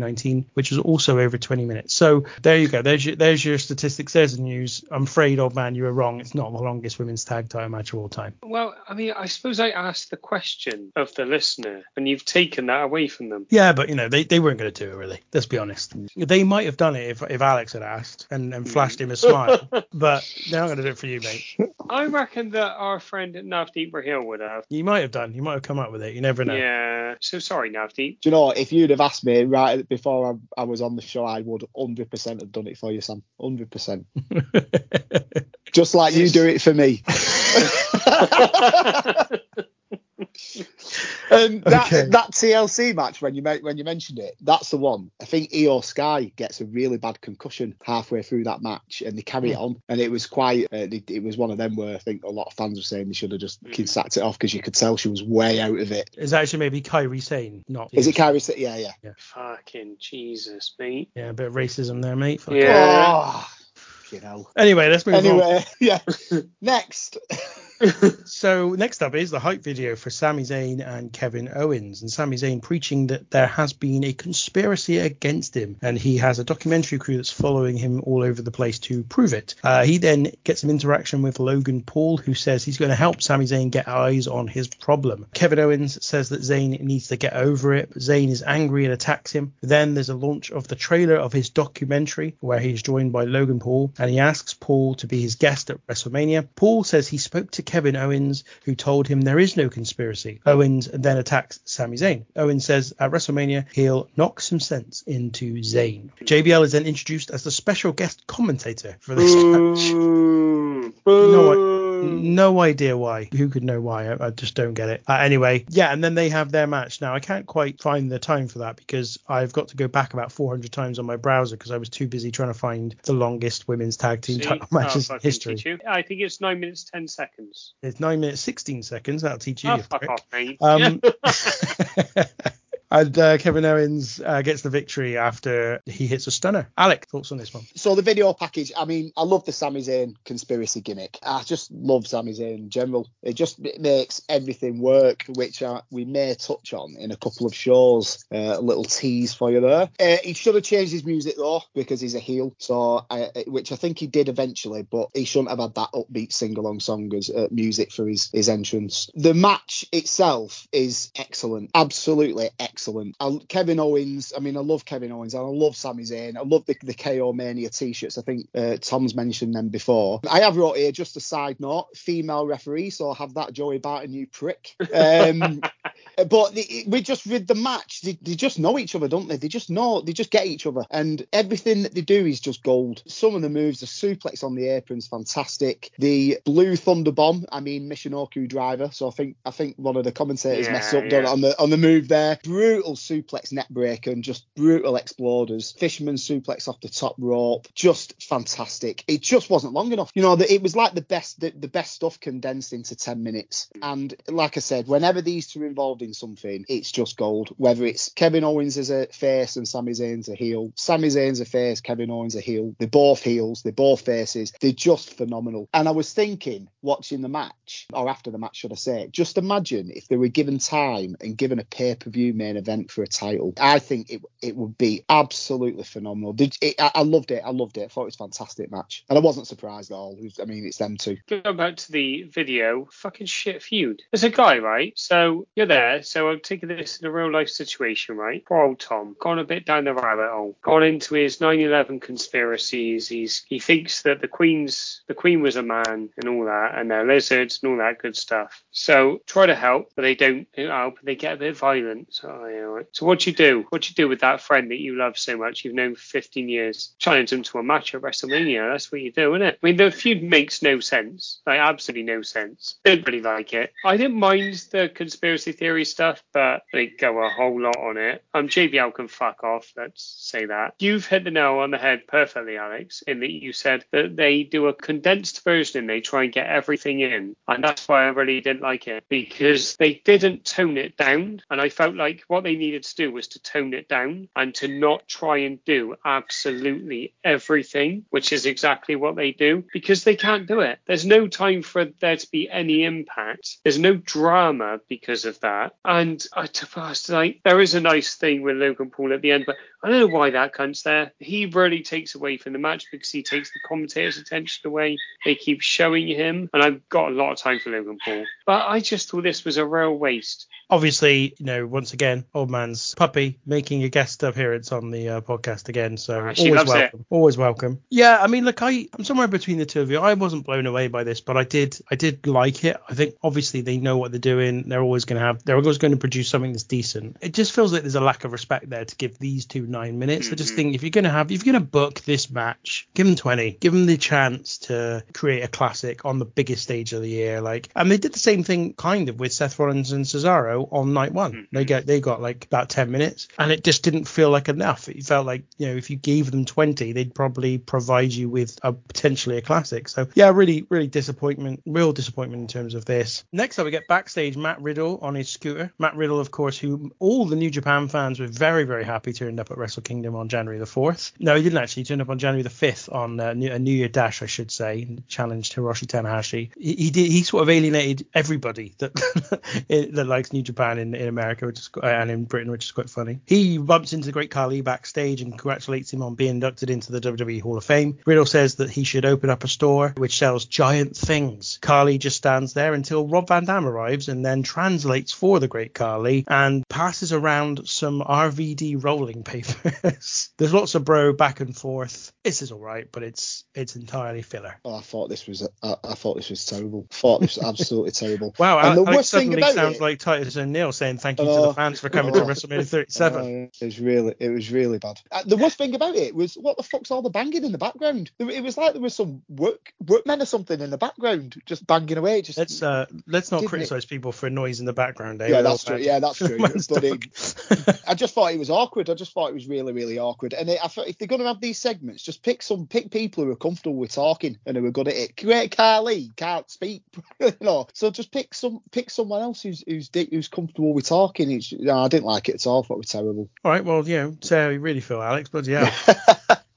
which was also over 20 minutes. So there you go. There's your there's your statistics. There's the news. I'm afraid, old man, you were wrong. It's not the longest women's tag title match of all time. Well, I mean, I suppose I asked the question of the listener, and you've taken that away from them. Yeah, but you know they, they weren't going to do it really. Let's be honest. They might have done it if, if Alex had asked and, and hmm. flashed him a smile, but they're not going to do it for you, mate. I reckon that our friend Navdeep Rahil would have. You might have done. You might have come up with it. You never know. Yeah. So sorry, Navdeep. Do you know what? If you'd have asked me right before I, I was on the show, I would 100% have done it for you, Sam. 100%. Just like you do it for me. And that Okay. that TLC match when you me- when you mentioned it, that's the one. I think Iyo Sky gets a really bad concussion halfway through that match, and they carry hmm. it on. And it was quite. Uh, it, it was one of them where I think a lot of fans were saying they should have just hmm. sacked it off because you could tell she was way out of it. Is that actually maybe Kairi Sane? Not. Is it Kairi? Sa- Yeah, yeah. yeah. Fucking Jesus, mate. Yeah, a bit of racism there, mate. Fuck. Yeah. Oh, you know. Anyway, let's move on. Anyway, yeah. Next. So next up is the hype video for Sami Zayn and Kevin Owens, and Sami Zayn preaching that there has been a conspiracy against him, and he has a documentary crew that's following him all over the place to prove it. Uh, he then gets some interaction with Logan Paul, who says he's going to help Sami Zayn get eyes on his problem. Kevin Owens says that Zayn needs to get over it. Zayn is angry and attacks him. Then there's a launch of the trailer of his documentary, where he's joined by Logan Paul, and he asks Paul to be his guest at WrestleMania. Paul says he spoke to Kevin Owens, who told him there is no conspiracy. Owens then attacks Sami Zayn. Owens says at WrestleMania he'll knock some sense into Zayn. JBL is then introduced as the special guest commentator for this match. Boo. No, no idea why. Who could know why? I, I just don't get it. Uh, anyway, yeah, and then they have their match. Now I can't quite find the time for that because I've got to go back about 400 times on my browser because I was too busy trying to find the longest women's tag team See? title I'll matches in history. I think it's nine minutes ten seconds. It's nine minutes 16 seconds. That'll teach you. Oh, fuck prick. off, mate. Um, and uh, Kevin Owens uh, gets the victory after he hits a stunner. Alex, thoughts on this one? So the video package, I mean, I love the Sami Zayn conspiracy gimmick. I just love Sami Zayn in general. It just it makes everything work, which uh, we may touch on in a couple of shows. Uh, a little tease for you there. Uh, he should have changed his music though because he's a heel. So, uh, which I think he did eventually, but he shouldn't have had that upbeat sing-along song as music for his his entrance. The match itself is excellent, absolutely excellent. I, Kevin Owens, I mean, I love Kevin Owens and I love Sami Zayn. I love the, the KO Mania t-shirts. I think uh, Tom's mentioned them before. I have wrote here just a side note: female referee, so I'll have that Joey Barton, you prick. Um, but the, we just with the match, they, they just know each other, don't they? They just know, they just get each other, and everything that they do is just gold. Some of the moves, the suplex on the apron's fantastic. The blue thunder bomb, I mean Michinoku driver. So I think I think one of the commentators Yeah, messed up yeah. on the on the move there. Brutal suplex neckbreaker and just brutal exploders. Fisherman suplex off the top rope, just fantastic. It just wasn't long enough. You know, the, it was like the best the, the best stuff condensed into ten minutes. And like I said, whenever these two are involved in in something, it's just gold. Whether it's Kevin Owens as a face and Sami Zayn's a heel, Sami Zayn's a face, Kevin Owens a heel. They're both heels, they're both faces. They're just phenomenal. And I was thinking, watching the match, or after the match, should I say, just imagine if they were given time and given a pay per view main event for a title. I think it it would be absolutely phenomenal. Did it, I, I loved it. I loved it. I thought it was a fantastic match, and I wasn't surprised at all. I mean, it's them two. Going back to the video, fucking shit feud. There's a guy, right? So you're there. So I'm taking this in a real life situation, right? Poor old Tom, gone a bit down the rabbit hole, gone into his 9/11 conspiracies. He's he thinks that the Queen's the Queen was a man and all that, and they're lizards and all that good stuff. So try to help, but they don't help. They get a bit violent. So, so what you do? What you do with that friend that you love so much, you've known for 15 years? Challenge him to a match at WrestleMania. That's what you do, isn't it? I mean, the feud makes no sense. Like absolutely no sense. Didn't really like it. I didn't mind the conspiracy theory stuff, but they go a whole lot on it. Um, JBL can fuck off. Let's say that. You've hit the nail on the head perfectly, Alex, in that you said that they do a condensed version and they try and get everything in, and that's why I really didn't like it because they didn't tone it down, and I felt like what they needed to do was to tone it down and to not try and do absolutely everything, which is exactly what they do because they can't do it. There's no time for there to be any impact. There's no drama because of that. And uh, I was like, there is a nice thing with Logan Paul at the end, but I don't know why that cunt's there. He really takes away from the match because he takes the commentator's attention away. They keep showing him, and I've got a lot of time for Logan Paul. But I just thought this was a real waste. Obviously, you know, once again, old man's puppy making a guest appearance on the uh, podcast again. So Ah, she always loves it. welcome. Always welcome. Yeah, I mean, look, I I'm somewhere between the two of you. I wasn't blown away by this, but I did I did like it. I think obviously they know what they're doing. They're always going to have they're always going to produce something that's decent. It just feels like there's a lack of respect there to give these two nine minutes. I just think if you're going to have if you're going to book this match, give them 20. Give them the chance to create a classic on the biggest stage of the year. Like, and they did the same thing kind of with Seth Rollins and Cesaro on night one. They got they got like about 10 minutes, and it just didn't feel like enough. It felt like you know if you gave them 20, they'd probably provide you with a potentially a classic. So yeah, really really disappointment, real disappointment in terms of this. Next up, we get backstage Matt Riddle on his scooter. Matt Riddle, of course, who all the New Japan fans were very very happy turned up at Wrestle Kingdom on January the 4th. No, he didn't actually. He turned up on January the 5th on uh, a New Year Dash, I should say, challenged Hiroshi Tanahashi. He, he did. He sort of alienated everybody that that likes New Japan in, in America, which is uh, in Britain, which is quite funny. He bumps into the Great Khali backstage and congratulates him on being inducted into the WWE Hall of Fame. Riddle says that he should open up a store which sells giant things. Khali just stands there until Rob Van Dam arrives and then translates for the Great Khali and passes around some RVD rolling papers. There's lots of bro back and forth. This is all right, but it's it's entirely filler. Oh, I thought this was I, I thought this was terrible. I thought this was absolutely terrible. Wow, and the Alex worst thing suddenly about sounds it, like Titus O'Neil saying thank you to Oh, the fans for coming oh, to WrestleMania 37. oh, it was really it was really bad. Uh, the worst thing about it was what the fuck's all the banging in the background? It was like there was some work workmen or something in the background just banging away. Just Let's uh, let's not Didn't it- criticize people for noise in the background. Eh? yeah, that's true. Yeah, that's true. But it, I just thought it was awkward. I just thought it was really, really awkward. And it, I thought if they're going to have these segments, just pick some pick people who are comfortable with talking and who are good at it. Great Khali can't speak, you know. So just pick some pick someone else who's who's who's comfortable with talking. It's, no, I didn't like it at all. I thought it was terrible. All right, well, yeah, know, say how you really feel, Alex. But yeah,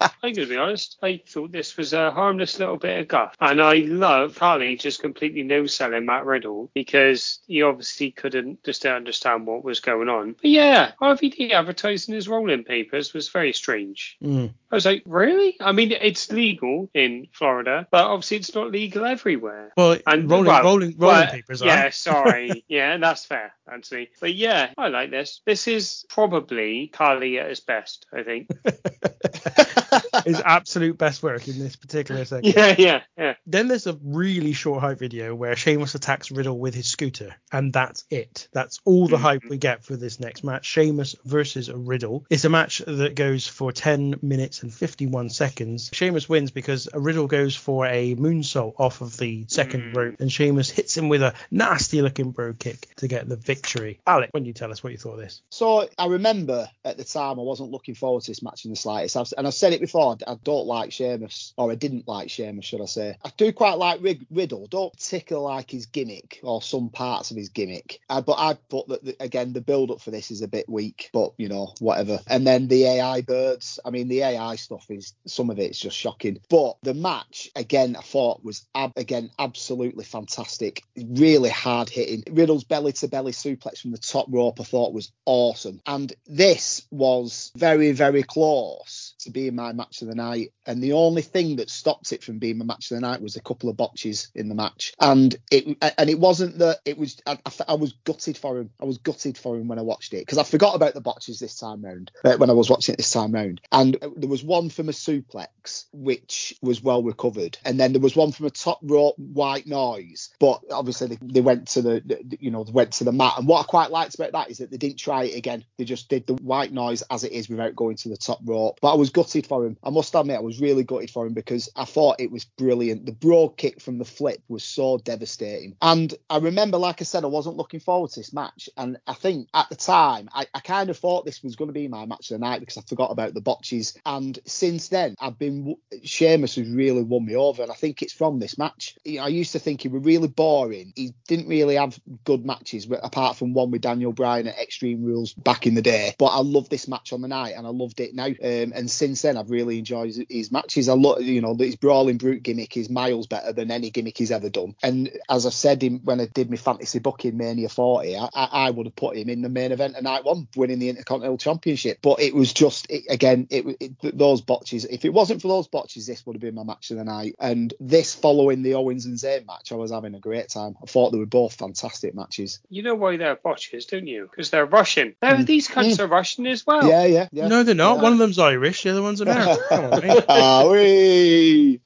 I'm going to be honest. I thought this was a harmless little bit of guff. And I love Khali just completely no selling Matt Riddle because he obviously couldn't just understand what was going on. But yeah, RVD advertising his rolling papers was very strange. Mm. I was like, really? I mean, it's legal in Florida, but obviously it's not legal everywhere. well, And rolling, well, rolling, rolling well, papers. Yeah, sorry. yeah, that's fair, actually. But yeah, I like this. This is probably Khali at his best, I think. his absolute best work in this particular segment. yeah, yeah, yeah. Then there's a really short hype video where Sheamus attacks Riddle with his scooter, and that's it. That's all the hype mm-hmm. we get for this next match. Sheamus versus Riddle. It's a match that goes for 10 minutes and 51 seconds. Sheamus wins because Riddle goes for a moonsault off of the second mm. rope, and Sheamus hits him with a nasty looking Brogue Kick to get the victory. Alex, when you tell us what you thought of this? So I remember at the time I wasn't looking forward to this match in the slightest, and I've said it before. Know I, don't like Sheamus, or I didn't like Sheamus, should I say? I do quite like Riddle. Don't particularly like his gimmick or some parts of his gimmick. Uh, but I thought that the, again the build up for this is a bit weak. But you know whatever. And then the AI birds. I mean the AI stuff is some of it's just shocking. But the match again I thought was ab- again absolutely fantastic. Really hard hitting. Riddle's belly to belly suplex from the top rope I thought was awesome. And this was very very close to being my match of the night. And the only thing that stopped it from being my match of the night was a couple of botches in the match. And it and it wasn't that it was. I, I, I was gutted for him. I was gutted for him when I watched it because I forgot about the botches this time round uh, when I was watching it this time round. And there was one from a suplex which was well recovered, and then there was one from a top rope white noise. But obviously they, they went to the, the you know they went to the mat. And what I quite liked about that is that they didn't try it again. They just did the white noise as it is without going to the top rope. But I was gutted for him. I must admit, I was really gutted for him because I thought it was brilliant. The Brogue Kick from the flip was so devastating. And I remember, like I said, I wasn't looking forward to this match. And I think at the time, I, I kind of thought this was going to be my match of the night because I forgot about the botches. And since then, I've been, Sheamus has really won me over. And I think it's from this match. You know, I used to think he was really boring. He didn't really have good matches, apart from one with Daniel Bryan at Extreme Rules back in the day. But I loved this match on the night and I loved it now. Um, and since then, I've really enjoyed his matches. I love, you know, his brawling brute gimmick is miles better than any gimmick he's ever done. And as I said in, when I did my fantasy booking Mania 40, I, I would have put him in the main event of night one, winning the Intercontinental Championship. But it was just, it, again, it, it, those botches. If it wasn't for those botches, this would have been my match of the night. And this following the Owens and Zayn match, I was having a great time. I thought they were both fantastic matches. You know why they're botches, don't you? Because they're Russian. Now, mm. these cunts are mm. Russian as well. Yeah, yeah, yeah. No, they're not. Yeah. One of them's Irish, the other one's American. Come on, mate. ah, wee.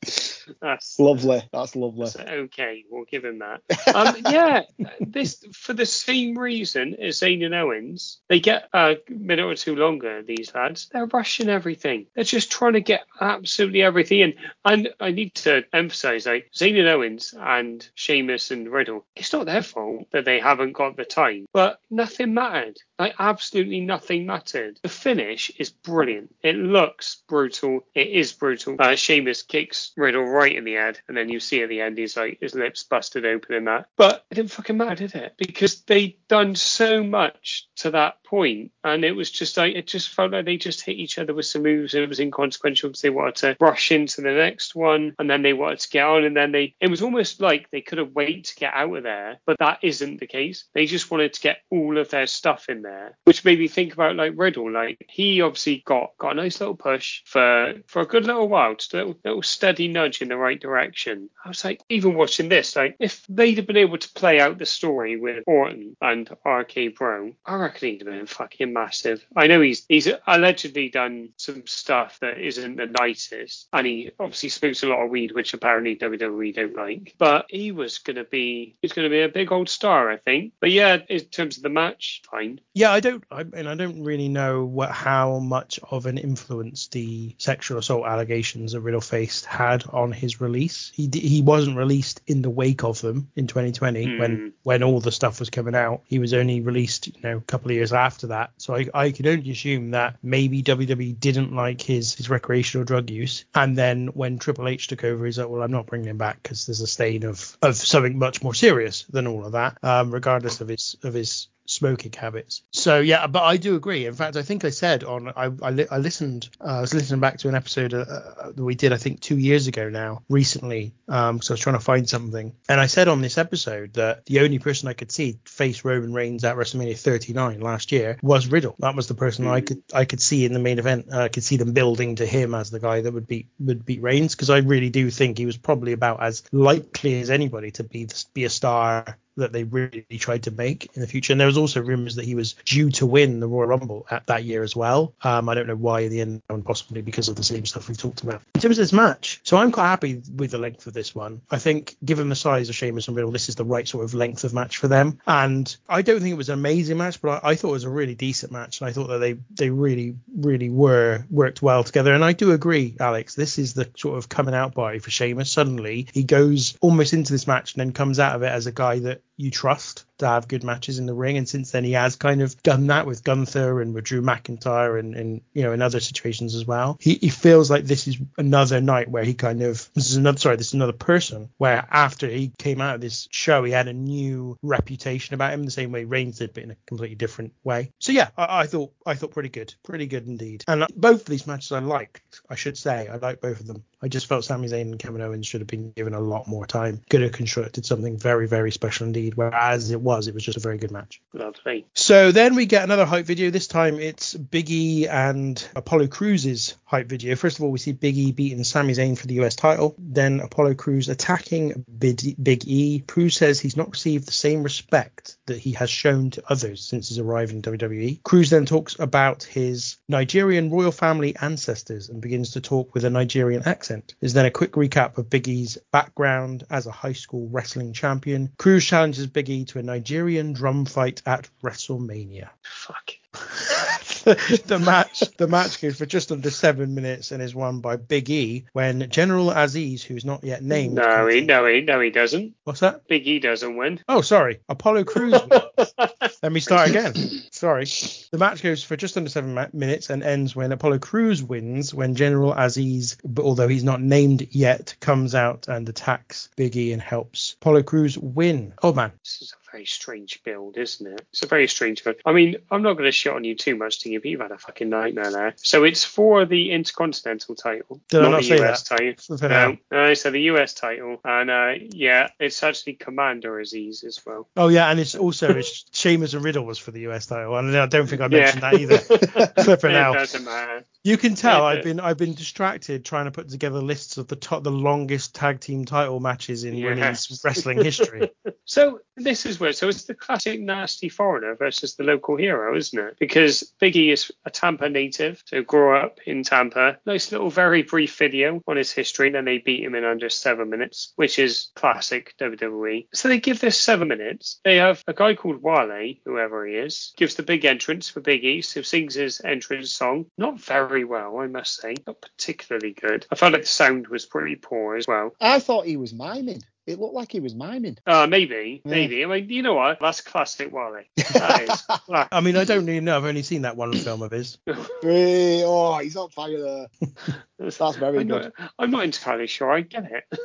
That's lovely. That's lovely. So, okay, we'll give him that. Um, yeah, this for the same reason as Zayn and Owens, they get a minute or two longer. These lads, they're rushing everything. They're just trying to get absolutely everything in. And I need to emphasize, like Zayn and Owens and Sheamus and Riddle, it's not their fault that they haven't got the time, but nothing mattered. Like absolutely nothing mattered. The finish is brilliant. It looks brutal. It is brutal. Uh, Sheamus kicks Riddle right in the head, and then you see at the end he's like his lips busted open and that. But it didn't fucking matter, did it? Because they'd done so much to that point, and it was just like it just felt like they just hit each other with some moves, and it was inconsequential because they wanted to rush into the next one, and then they wanted to get on, and then they it was almost like they could have waited to get out of there, but that isn't the case. They just wanted to get all of their stuff in there, which made me think about like Riddle. Like he obviously got got a nice little push for for a good little while, just a little, little steady nudge in the right direction. I was like, even watching this, like if they'd have been able to play out the story with Orton and RK Bro, I reckon he'd have been fucking massive. I know he's he's allegedly done some stuff that isn't the nicest, and he obviously smokes a lot of weed, which apparently WWE don't like. But he was gonna be he's gonna be a big old star, I think. But yeah, in terms of the match, fine. Yeah, I don't, I mean, I don't really know what how much of an influence the sexual assault allegations that Riddle faced had on his release. He d- he wasn't released in the wake of them in 2020 when when all the stuff was coming out. He was only released, you know, a couple of years after that. So I I can only assume that maybe WWE didn't like his his recreational drug use, and then when Triple H took over, he's like, well, I'm not bringing him back because there's a stain of of something much more serious than all of that, um, regardless of his of his smoking habits. So yeah, but I do agree. In fact, I think I said on I I, li- I listened uh, I was listening back to an episode uh, uh, that we did I think two years ago now recently. Um, so I was trying to find something, and I said on this episode that the only person I could see face Roman Reigns at WrestleMania 39 last year was Riddle. That was the person I could I could see in the main event. Uh, I could see them building to him as the guy that would beat would beat Reigns because I really do think he was probably about as likely as anybody to be be a star that they really tried to make in the future. And there was also rumors that he was due to win the Royal Rumble at that year as well. Um, I don't know why in the end, possibly because of the same stuff we've talked about. In terms of this match, so I'm quite happy with the length of this one. I think, given the size of Sheamus and Riddle, this is the right sort of length of match for them. And I don't think it was an amazing match, but I, I thought it was a really decent match. And I thought that they they really really were worked well together. And I do agree, Alex. This is the sort of coming out party for Sheamus. Suddenly he goes almost into this match and then comes out of it as a guy that you trust to have good matches in the ring, and since then he has kind of done that with Gunther and with Drew McIntyre and, and you know in other situations as well. He, he feels like this is another night where he kind of this is another sorry this is another person where after he came out of this show he had a new reputation about him the same way Reigns did, but in a completely different way. So yeah, I, I thought I thought pretty good, pretty good indeed. And both of these matches I liked, I should say, I liked both of them. I just felt Sami Zayn and Kevin Owens should have been given a lot more time. Could have constructed something very, very special indeed. Whereas it was, it was just a very good match. Lovely. So then we get another hype video. This time it's Big E and Apollo Crews's hype video. First of all, we see Big E beating Sami Zayn for the US title. Then Apollo Crews attacking Big E. Crews says he's not received the same respect that he has shown to others since his arrival in WWE. Crews then talks about his Nigerian royal family ancestors and begins to talk with a Nigerian accent. There's then a quick recap of Big E's background as a high school wrestling champion. Crews challenges Big E to a Nigerian drum fight at WrestleMania. Fuck. the match the match goes for just under seven minutes and is won by Big E when General Aziz, who's not yet named. No, he no he no he doesn't. What's that? Big E doesn't win. Oh, sorry. Apollo Crews wins. Let me start again. Sorry. The match goes for just under seven ma- minutes and ends when Apollo Crews wins when General Aziz, although he's not named yet, comes out and attacks Big E and helps Apollo Cruz win. Oh man. This is a very strange build, isn't it? It's a very strange build. I mean, I'm not going to shit on you too much, Tinky, but you've had a fucking nightmare there. So it's for the Intercontinental title, Did I not not the US that? title. No, I the US title, and uh, yeah, it's actually Commander Aziz as well. Oh yeah, and it's also it's Sheamus and Riddle was for the US title, and I don't think I Yeah. mentioned that either. Flipping it doesn't matter. You can tell Yeah, I've been I've been distracted trying to put together lists of the top the longest tag team title matches in Yes. women's wrestling history. So this is So it's the classic nasty foreigner versus the local hero, isn't it? Because Biggie is a Tampa native, so grew up in Tampa. Nice little very brief video on his history, and then they beat him in under seven minutes, which is classic WWE. So they give this seven minutes. They have a guy called Wale, whoever he is, gives the big entrance for Biggie, so sings his entrance song. Not very well, I must say. Not particularly good. I felt like the sound was pretty poor as well. I thought he was miming. It looked like he was miming. Uh, maybe, Yeah. maybe. I mean, you know what? That's classic Wale. That is. I mean, I don't really know. I've only seen that one film of his. Hey, oh, he's on fire there. That's very I'm good. not, I'm not entirely sure I get it.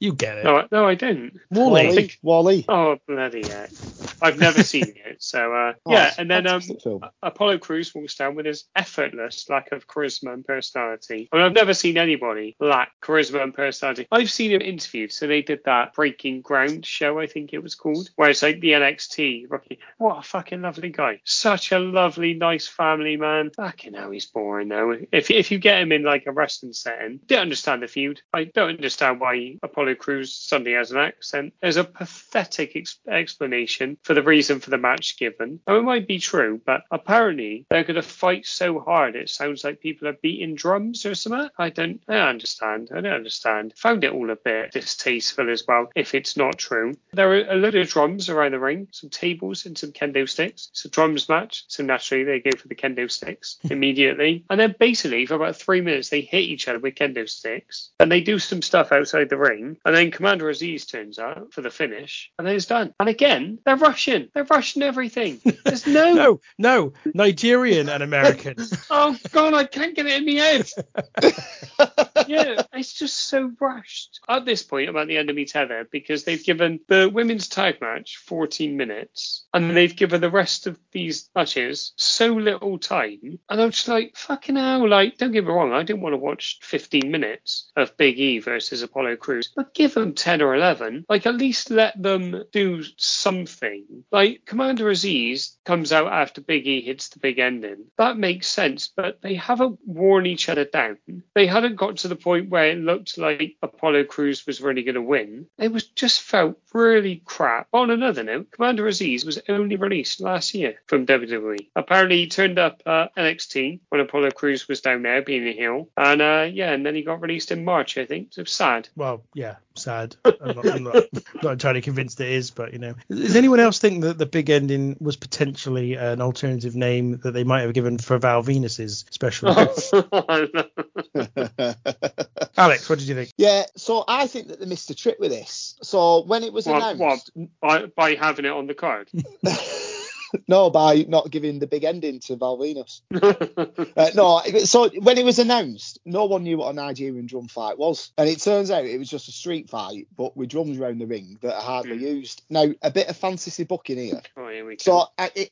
You get it. No, I- no, I didn't. Wally. I think- Wally. Oh bloody heck! I've never seen it, so uh, Oh, yeah. And then um. Apollo Crews walks down with his effortless lack of charisma and personality. I mean, I've never seen anybody lack charisma and personality. I've seen him interviewed. So they did that Breaking Ground show, I think it was called, where it's like the NXT rookie. What a fucking lovely guy. Such a lovely, nice family man. Fucking hell, he's boring though. If if you get him in like a wrestling setting, don't understand the feud. I don't understand why Apollo Crews suddenly has an accent. There's a pathetic ex- explanation for the reason for the match given. Now, it might be true, but apparently they're going to fight so hard it sounds like people are beating drums or something. I don't, I don't understand. I don't understand. Found it all a bit distasteful as well, if it's not true. There are a lot of drums around the ring, some tables and some kendo sticks. It's a drums match, so naturally they go for the kendo sticks hmm. immediately. And then basically for about three minutes they hit each other with kendo sticks, and they do some stuff outside the ring, and then Commander Aziz turns out for the finish, and then it's done. And again, they're Russian. They're Russian everything. There's no. No, no, Nigerian and American. Oh God, I can't get it in my head. yeah, it's just so rushed. At this point, I'm at the end of my tether because they've given the women's tag match 14 minutes, and they've given the rest of these matches so little time. And I'm just like, fucking hell! Like, don't get me wrong, I didn't want to watch 15 minutes of Big E versus Apollo Crews, but give them 10 or 11. Like, at least let them do something. Like, Commander Aziz comes out after Big E hits the big ending. That makes sense, but they haven't worn each other down. They hadn't got to the point where it looked like Apollo Crews was really going to win. It was just felt really crap. On another note, Commander Aziz was only released last year from WWE. Apparently, he turned up at NXT when Apollo Crews was down there being a heel, and uh, yeah, and then he got released in March, I think. So sad. Well, yeah, sad. I'm not, I'm not, not entirely convinced it is, but you know. Does anyone else think that the big ending was potentially an alternative name that they might have given for Val Venis's special? Alex, what did you think? Yeah, so I think that they missed a trick with this. So when it was What, announced, what, by, by having it on the card? No, by not giving the big ending to Val Venis. Uh, no, so when it was announced, no one knew what a Nigerian drum fight was, and it turns out it was just a street fight, but with drums around the ring that are hardly used. Now, a bit of fantasy booking here. oh, here we go. So I, it,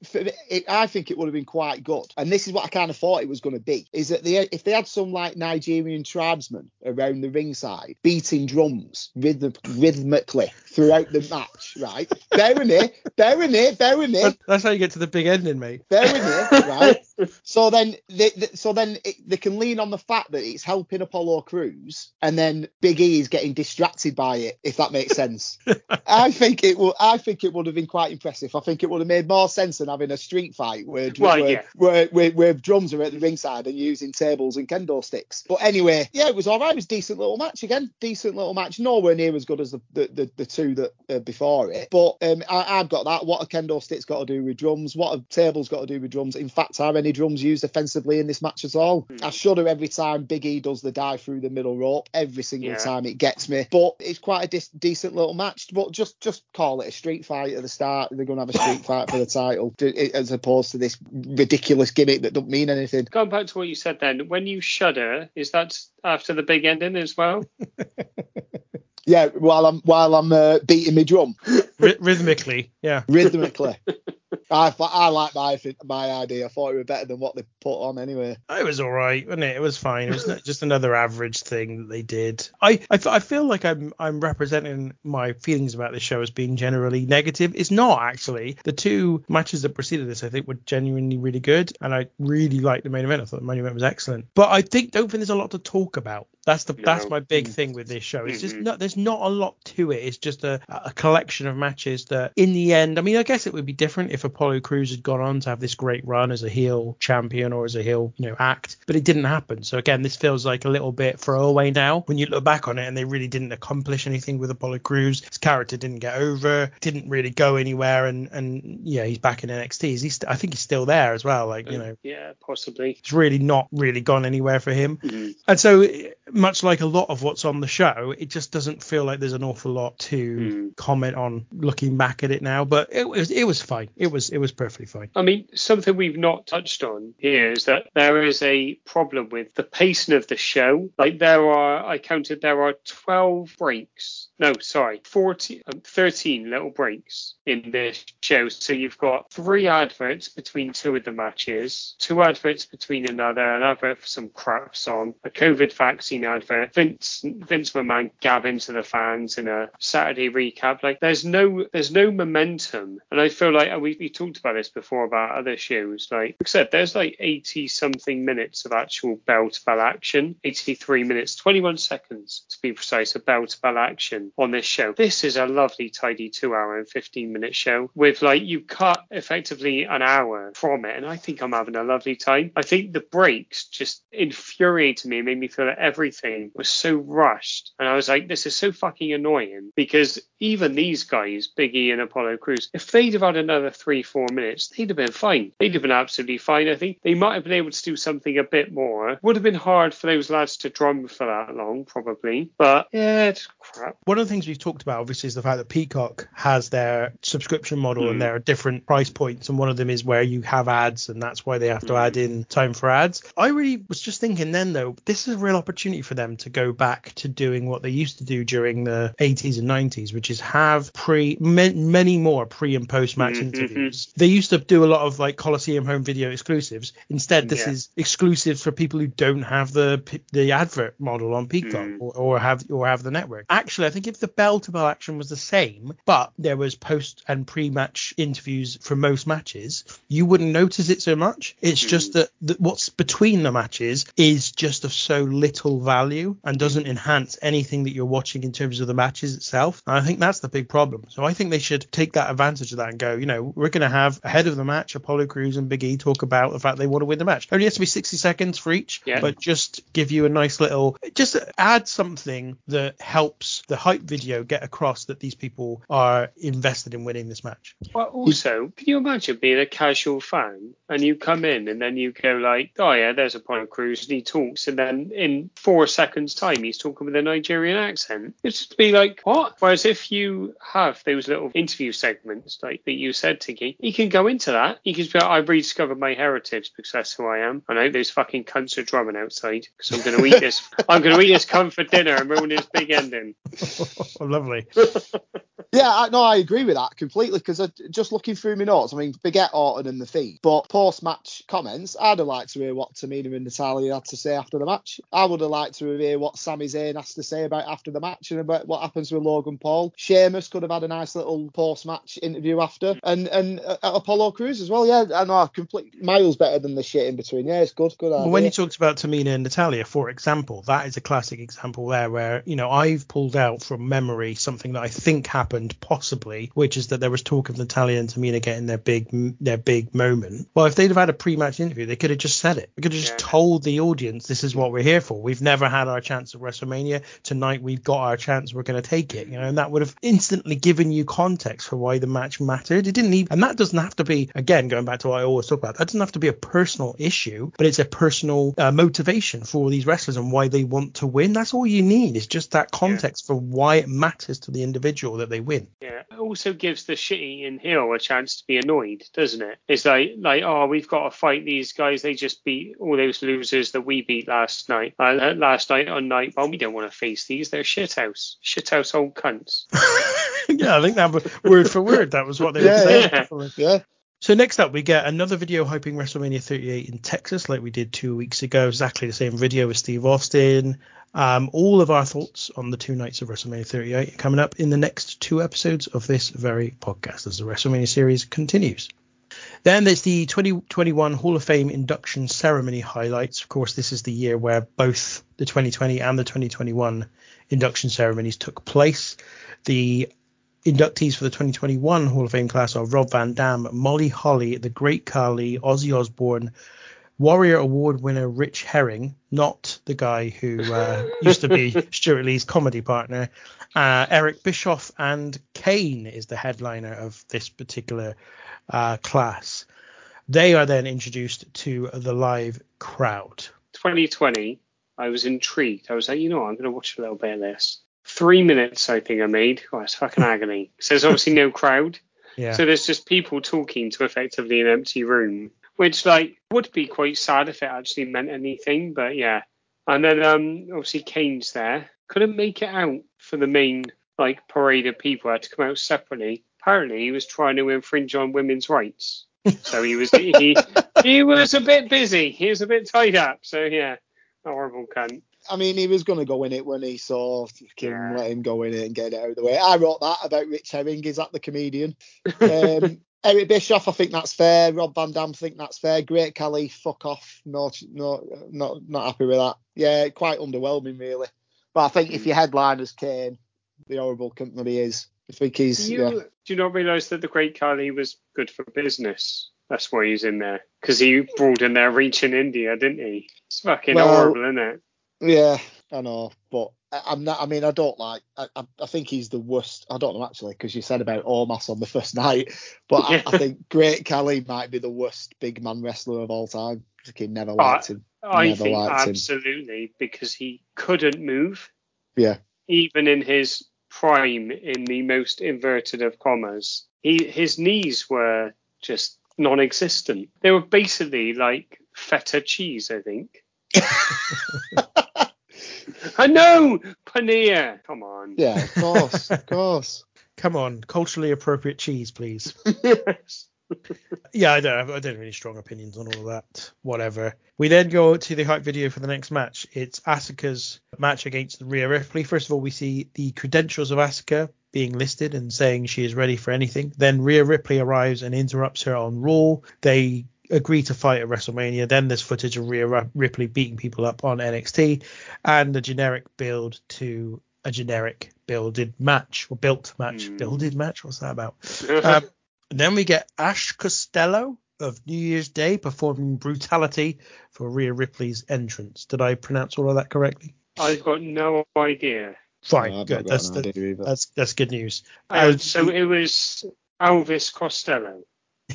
it, I think it would have been quite good, and this is what I kind of thought it was going to be: is that they, if they had some like Nigerian tribesmen around the ringside beating drums rhythm, rhythmically throughout the match, right? bear with me, bear with me, bear with me. That's how you get to the big ending, mate. Bear with me, right? So then, they, they- so then it, they can lean on the fact that it's helping Apollo Crews, and then Big E is getting distracted by it, if that makes sense. I think it will. I think it would have been quite impressive. I think it would have made more sense than having a street fight where Well, where, yeah. where, where, where drums are at the ringside and using tables and kendo sticks. But anyway, yeah, it was all right. It was a decent little match again. Decent little match. Nowhere near as good as the the, the, the two that uh, before it. But um, I, I've got that. What a kendo sticks got to do with drums? What have tables got to do with drums? In fact, are any drums used offensively in this match at all? Hmm. I shudder every time Big E does the dive through the middle rope. Every single Yeah. time it gets me. But it's quite a dis- decent little match. But just just call it a street fight at the start. They're going to have a street fight for the title, as opposed to this ridiculous gimmick that don't mean anything. Going back to what you said then, when you shudder, is that after the big ending as well? Yeah, while I'm while I'm uh, beating my drum Ry- rhythmically, yeah. rhythmically. I I like my my idea. I thought it was better than what they put on anyway. It was all right, wasn't it? It was fine. It was just another average thing that they did. I, I, f- I feel like I'm I'm representing my feelings about this show as being generally negative. It's not actually. The two matches that preceded this, I think, were genuinely really good, and I really liked the main event. I thought the main event was excellent. But I think don't think there's a lot to talk about. That's the that's No. my big thing with this show. It's just Mhm. not there's not a lot to it. It's just a, a collection of matches that, in the end, I mean, I guess it would be different if Apollo Crews had gone on to have this great run as a heel champion or as a heel, you know, act, but it didn't happen. So again, this feels like a little bit throwaway now when you look back on it, and they really didn't accomplish anything with Apollo Crews. His character didn't get over, didn't really go anywhere, and and yeah, he's back in NXT. Is he st- I think he's still there as well. Like you know, Yeah, possibly. it's really not really gone anywhere for him. Mhm. And so, much like a lot of what's on the show, it just doesn't feel like there's an awful lot to Mm. comment on looking back at it now. But it was it was fine. It was it was perfectly fine. I mean, something we've not touched on here is that there is a problem with the pacing of the show. Like there are, I counted there are 12 breaks. No, sorry, 14, um, 13 little breaks in this show. So you've got three adverts between two of the matches, two adverts between another, an advert for some crap song, a COVID vaccine advert, Vince Vince McMahon gabbing to the fans in a Saturday recap. Like there's no there's no momentum, and I feel like we we talked about this before about other shows. Like said, there's like 80 something minutes of actual bell to bell action, 83 minutes, 21 seconds to be precise, of bell to bell action on this show. This is a lovely, tidy two hour and 15 minute show with like you cut effectively an hour from it, and I think I'm having a lovely time. I think the breaks just infuriated me, made me feel that everything was so rushed, and I was like, this is so fucking annoying because even these guys, Big E and Apollo Crews, if they'd have had another three, four minutes, they'd have been fine. They'd have been absolutely fine. I think they might have been able to do something a bit more. Would have been hard for those lads to drum for that long, probably. But yeah, it's crap. One of the things we've talked about, obviously, is the fact that Peacock has their subscription model Mm. and there are different price points, and one of them is where you have ads, and that's why they have to add in time for ads. I really was just thinking then, though, this is a real opportunity for them to go back to doing what they used to do during the 80s and 90s, which is have pre many more pre and post match Mhm. interviews. They used to do a lot of like Coliseum home video exclusives. Instead, this Yeah. is exclusive for people who don't have the the advert model on Peacock Mm. or, or have or have the network. Actually, I think if the bell to bell action was the same, but there was post and pre-match interviews for most matches, you wouldn't notice it so much. It's hmm. just that, that what's between the matches is just of so little value and hmm. doesn't enhance anything that you're watching in terms of the matches itself. And I think that's the big problem. So I think they should take that advantage of that and go, you know, we're going to have ahead of the match Apollo Crews and Big E talk about the fact they want to win the match. Only has to be 60 seconds for each, Yeah. but just give you a nice little, just add something that helps the hype video get across that these people are invested in winning this match. Well, also, can you imagine being a casual fan and you come in and then you go like, oh yeah, there's Apollo Crews and he talks, and then in four seconds time he's talking with a Nigerian accent. It's just to be like, what? Whereas if you have those little interview segments like that you said, Tiki, he can go into that. He can be like, I rediscovered my heritage because that's who I am. I know those fucking cunts are drumming outside because I'm going to eat this. I'm going to eat this cunt for dinner and ruin his big ending. lovely. Yeah, I, no, I agree with that completely because just looking through my notes, I mean, forget Orton and the feed, but post match comments, I'd have liked to hear what Tamina and Natalya had to say after the match. I would have liked to hear what Sami Zayn has to say about after the match and about what happens with Logan Paul. Sheamus could have had a nice little post match interview after, and and uh, Apollo Crews as well. Yeah, I know, complete miles better than the shit in between. Yeah, it's good, good. Well, when he talks about Tamina and Natalya, for example, that is a classic example there where you know I've pulled out from memory something that I think happened possibly, which is that there was talk of Natalya and Tamina getting their big their big moment. Well, if they'd have had a pre-match interview, they could have just said it. They could have just yeah. told the audience, "This is what we're here for. We've never had our chance at WrestleMania. Tonight we've got our chance. We're going to take it." You know, and that would have instantly given you context for why the match mattered. It didn't even, and that doesn't have to be again going back to what I always talk about. That doesn't have to be a personal issue, but it's a personal uh, motivation for these wrestlers and why they want to win. That's all you need. Is just that context yeah. for why it matters to the individual that they win. Yeah, it also gives the shitty in heel a chance to be annoyed, doesn't it? It's like, like, oh, we've got to fight these guys. They just beat all those losers that we beat last night. Uh, last night on night, well, we don't want to face these. They're shithouse, shithouse old cunts. yeah, I think that was word for word. That was what they were saying. Yeah. yeah. So next up, we get another video hyping WrestleMania 38 in Texas, like we did two weeks ago. Exactly the same video with Steve Austin. Um, all of our thoughts on the two nights of WrestleMania 38 coming up in the next two episodes of this very podcast as the WrestleMania series continues. Then there's the 2021 Hall of Fame induction ceremony highlights. Of course, this is the year where both the 2020 and the 2021 induction ceremonies took place. The inductees for the 2021 Hall of Fame class are Rob Van Dam, Molly Holly, The Great Khali, Ozzy Osbourne, Warrior Award winner Rich Hering, not the guy who uh, used to be Stewart Lee's comedy partner. Uh, Eric Bischoff and Kane is the headliner of this particular uh, class. They are then introduced to the live crowd. 2020, I was intrigued. I was like, you know, what, I'm going to watch a little bit of this. Three minutes, I think I made. Oh, it's fucking agony. So there's obviously no crowd. Yeah. So there's just people talking to effectively an empty room which like would be quite sad if it actually meant anything. But yeah, and then um obviously Kane's there. Couldn't make it out for the main like parade of people. Had to come out separately. Apparently, he was trying to infringe on women's rights. So he was he he was a bit busy. He was a bit tied up. So yeah, horrible cunt. I mean, he was going to go in it when he saw him yeah. let him go in it and get it out of the way. I wrote that about Rich Herring. Is that the comedian? Um, Eric Bischoff, I think that's fair. Rob Van Dam, I think that's fair. Great Khali, fuck off. No, no, not not happy with that. Yeah, quite underwhelming really. But I think if your headline is Kane, the horrible company he is. I think he's. Do you, yeah. do you not realise that the Great Khali was good for business? That's why he's in there because he broadened their reach in India, didn't he? It's fucking well, horrible, isn't it? Yeah, I know, but I'm not. I mean, I don't like. I, I think he's the worst. I don't know actually, because you said about Omos on the first night, but I, I, think Great Khali might be the worst big man wrestler of all time. He never liked him. I never think absolutely him. because he couldn't move. Yeah. Even in his prime, in the most inverted of commas, he his knees were just non-existent. They were basically like feta cheese, I think. I know, paneer. Come on. Yeah, of course, of course. Come on, culturally appropriate cheese, please. yes. yeah, I don't have I don't have any strong opinions on all of that. Whatever. We then go to the hype video for the next match. It's Asuka's match against Rhea Ripley. First of all, we see the credentials of Asuka being listed and saying she is ready for anything. Then Rhea Ripley arrives and interrupts her on Raw. They agree to fight at WrestleMania. Then there's footage of Rhea Ripley beating people up on NXT, and a generic build to a generic builded match or built match. Mm. Builded match? What's that about? um, then we get Ash Costello of New Year's Day performing Brutality for Rhea Ripley's entrance. Did I pronounce all of that correctly? I've got no idea. Fine, no, good. That's, that's that's good news. Uh, so it was Elvis Costello.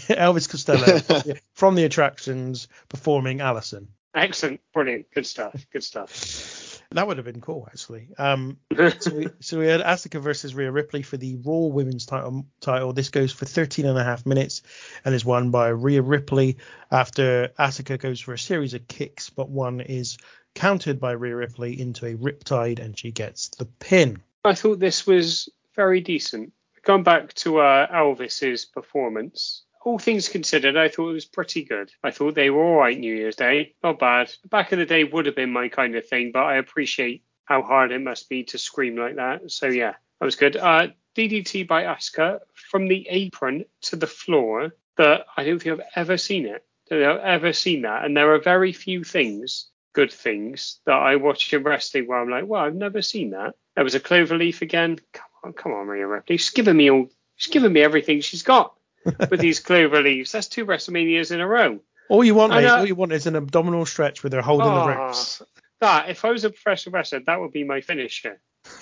Elvis Costello from the attractions performing Alison. Excellent, brilliant, good stuff, good stuff. That would have been cool, actually. Um, so, we, so we had Asuka versus Rhea Ripley for the Raw Women's title. Title. This goes for 13 and a half minutes and is won by Rhea Ripley after Asuka goes for a series of kicks, but one is countered by Rhea Ripley into a riptide and she gets the pin. I thought this was very decent. Going back to uh, Elvis's performance, all things considered, I thought it was pretty good. I thought they were all right New Year's Day, not bad. Back in the day would have been my kind of thing, but I appreciate how hard it must be to scream like that. So yeah, that was good. Uh, DDT by Asuka from the apron to the floor. That I don't think I've ever seen it. I've ever seen that, and there are very few things, good things, that I watch in wrestling where I'm like, well, I've never seen that. There was a clover leaf again. Come on, come on, Rhea Ripley. She's giving me all. She's giving me everything she's got with these clover leaves. That's two WrestleManias in a row. All you want, I mate, know. all you want is an abdominal stretch with her holding the Ah, ropes. That if I was a professional wrestler, that would be my finisher.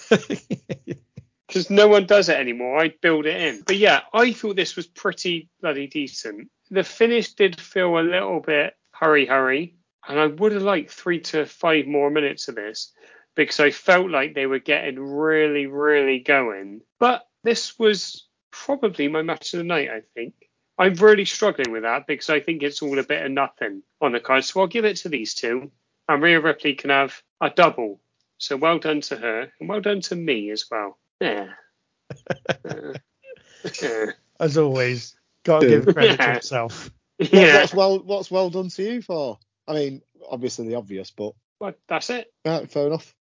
Because no one does it anymore. I'd build it in. But yeah, I thought this was pretty bloody decent. The finish did feel a little bit hurry hurry, and I would have liked three to five more minutes of this because I felt like they were getting really, really going. But this was probably my match of the night, I think. I'm really struggling with that because I think it's all a bit of nothing on the card. So I'll give it to these two. And Rhea Ripley can have a double. So well done to her and well done to me as well. Yeah. Uh, yeah. As always, gotta give credit to Yeah. himself. What- Yeah. What's well what's well done to you for? I mean, obviously the obvious, but Well, that's it. right, fair enough.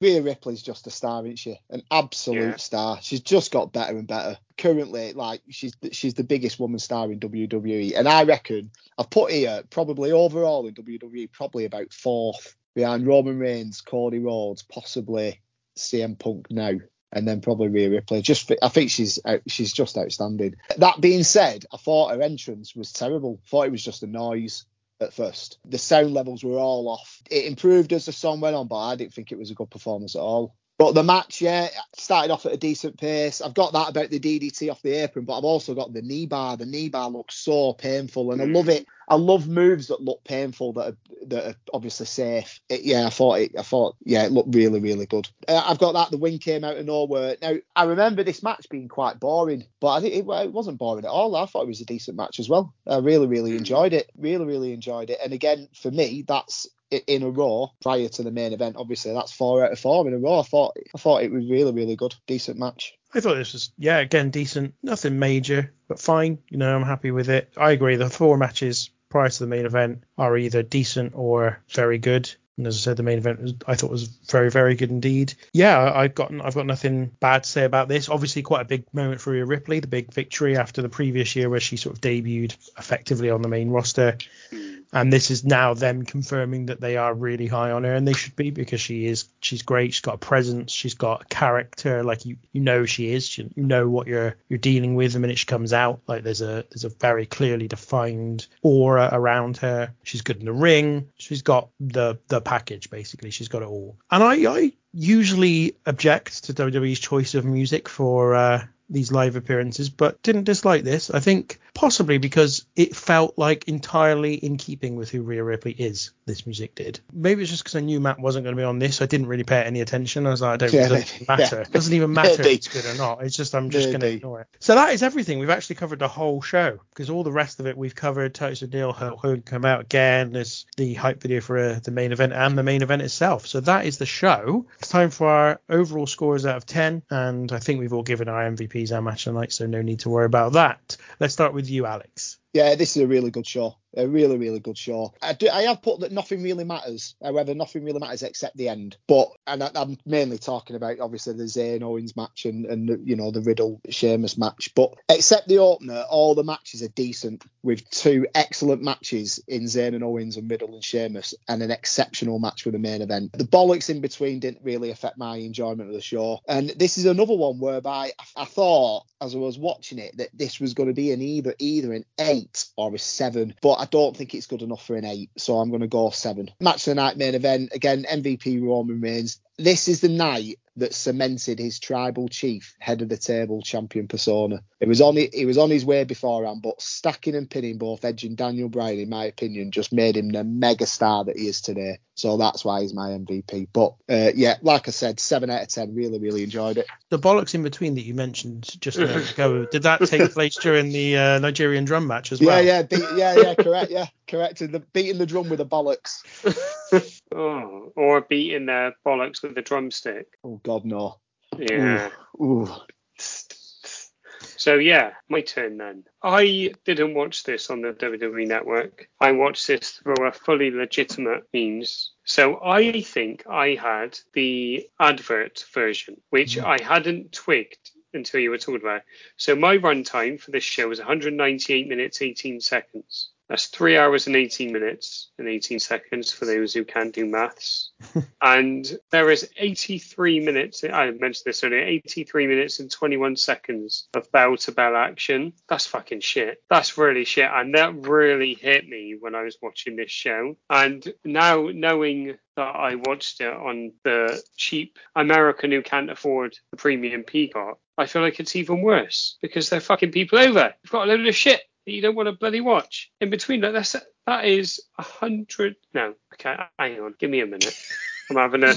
Rhea Ripley's just a star, isn't she? An absolute Yeah. star. She's just got better and better. Currently, like she's she's the biggest woman star in WWE, and I reckon I've put here probably overall in WWE probably about fourth behind Roman Reigns, Cody Rhodes, possibly CM Punk now. And then probably Rhea Ripley. Just, I think she's she's just outstanding. That being said, I thought her entrance was terrible. thought it was just a noise at first. The sound levels were all off. It improved as the song went on, but I didn't think it was a good performance at all. But the match, yeah, started off at a decent pace. I've got that about the DDT off the apron, but I've also got the knee bar. The knee bar looks so painful, and I love it. I love moves that look painful that are, that are obviously safe. It, yeah, I thought it. I thought yeah, it looked really really good. Uh, I've got that. The win came out of nowhere. Now I remember this match being quite boring, but I think it, it wasn't boring at all. I thought it was a decent match as well. I really really enjoyed it. Really really enjoyed it. And again, for me, that's in a row prior to the main event. Obviously, that's four out of four in a row. I thought I thought it was really really good, decent match. I thought this was, yeah, again, decent. Nothing major, but fine. You know, I'm happy with it. I agree. The four matches prior to the main event are either decent or very good. And as I said, the main event was, I thought was very, very good indeed. Yeah, I've got I've got nothing bad to say about this. Obviously, quite a big moment for Rhea Ripley, the big victory after the previous year where she sort of debuted effectively on the main roster. And this is now them confirming that they are really high on her, and they should be because she is she's great. She's got a presence, she's got a character, like you you know she is. You know what you're you're dealing with the minute she comes out. Like there's a there's a very clearly defined aura around her. She's good in the ring. She's got the the package basically. She's got it all. And I I usually object to WWE's choice of music for uh, these live appearances, but didn't dislike this. I think possibly because it felt like entirely in keeping with who Rhea Ripley is. This music did. Maybe it's just because I knew Matt wasn't going to be on this. So I didn't really pay any attention. I was like, I don't. Yeah, it doesn't matter. Yeah. It doesn't even matter if it's good or not. It's just I'm just going to ignore it. So that is everything. We've actually covered the whole show because all the rest of it we've covered. Titus O'Neil, Hulk Hogan come out again. There's the hype video for uh, the main event and the main event itself. So that is the show. It's time for our overall scores out of 10. And I think we've all given our MVPs our match of the night, so no need to worry about that. Let's start with you, Alex. Yeah, this is a really good show. A really, really good show. I, do, I have put that nothing really matters. However, nothing really matters except the end. But and I, I'm mainly talking about obviously the Zayn Owens match and and you know the Riddle Sheamus match. But except the opener, all the matches are decent with two excellent matches in Zayn and Owens and Riddle and Sheamus, and an exceptional match with the main event. The bollocks in between didn't really affect my enjoyment of the show. And this is another one whereby I, I thought as I was watching it that this was going to be an either either an eight or a seven, but I don't think it's good enough for an eight, so I'm going to go seven. Match of the night main event again, MVP Roman Reigns. This is the night that cemented his tribal chief head of the table champion persona. It was on he was on his way beforehand, but stacking and pinning both Edge and Daniel Bryan, in my opinion, just made him the mega star that he is today. So that's why he's my MVP. But uh, yeah, like I said, seven out of ten. Really, really enjoyed it. The bollocks in between that you mentioned just a minute ago, did that take place during the uh, Nigerian drum match as well? Yeah, yeah, beat, yeah, yeah, correct, yeah, correct. The, beating the drum with a bollocks. oh, or beating the bollocks with a drumstick. Oh God, no. Yeah. Ooh. Ooh. So yeah, my turn then. I didn't watch this on the WWE network. I watched this through a fully legitimate means. So I think I had the advert version, which Mm. I hadn't twigged until you were talking about. it. So my runtime for this show was 198 minutes 18 seconds. That's three hours and 18 minutes and 18 seconds for those who can't do maths. and there is 83 minutes, I mentioned this earlier, 83 minutes and 21 seconds of bell to bell action. That's fucking shit. That's really shit. And that really hit me when I was watching this show. And now knowing that I watched it on the cheap American who can't afford the premium Peacock, I feel like it's even worse because they're fucking people over. You've got a load of shit that you don't want to bloody watch. In between that, that's that is a hundred. No, okay, hang on, give me a minute. I'm having a.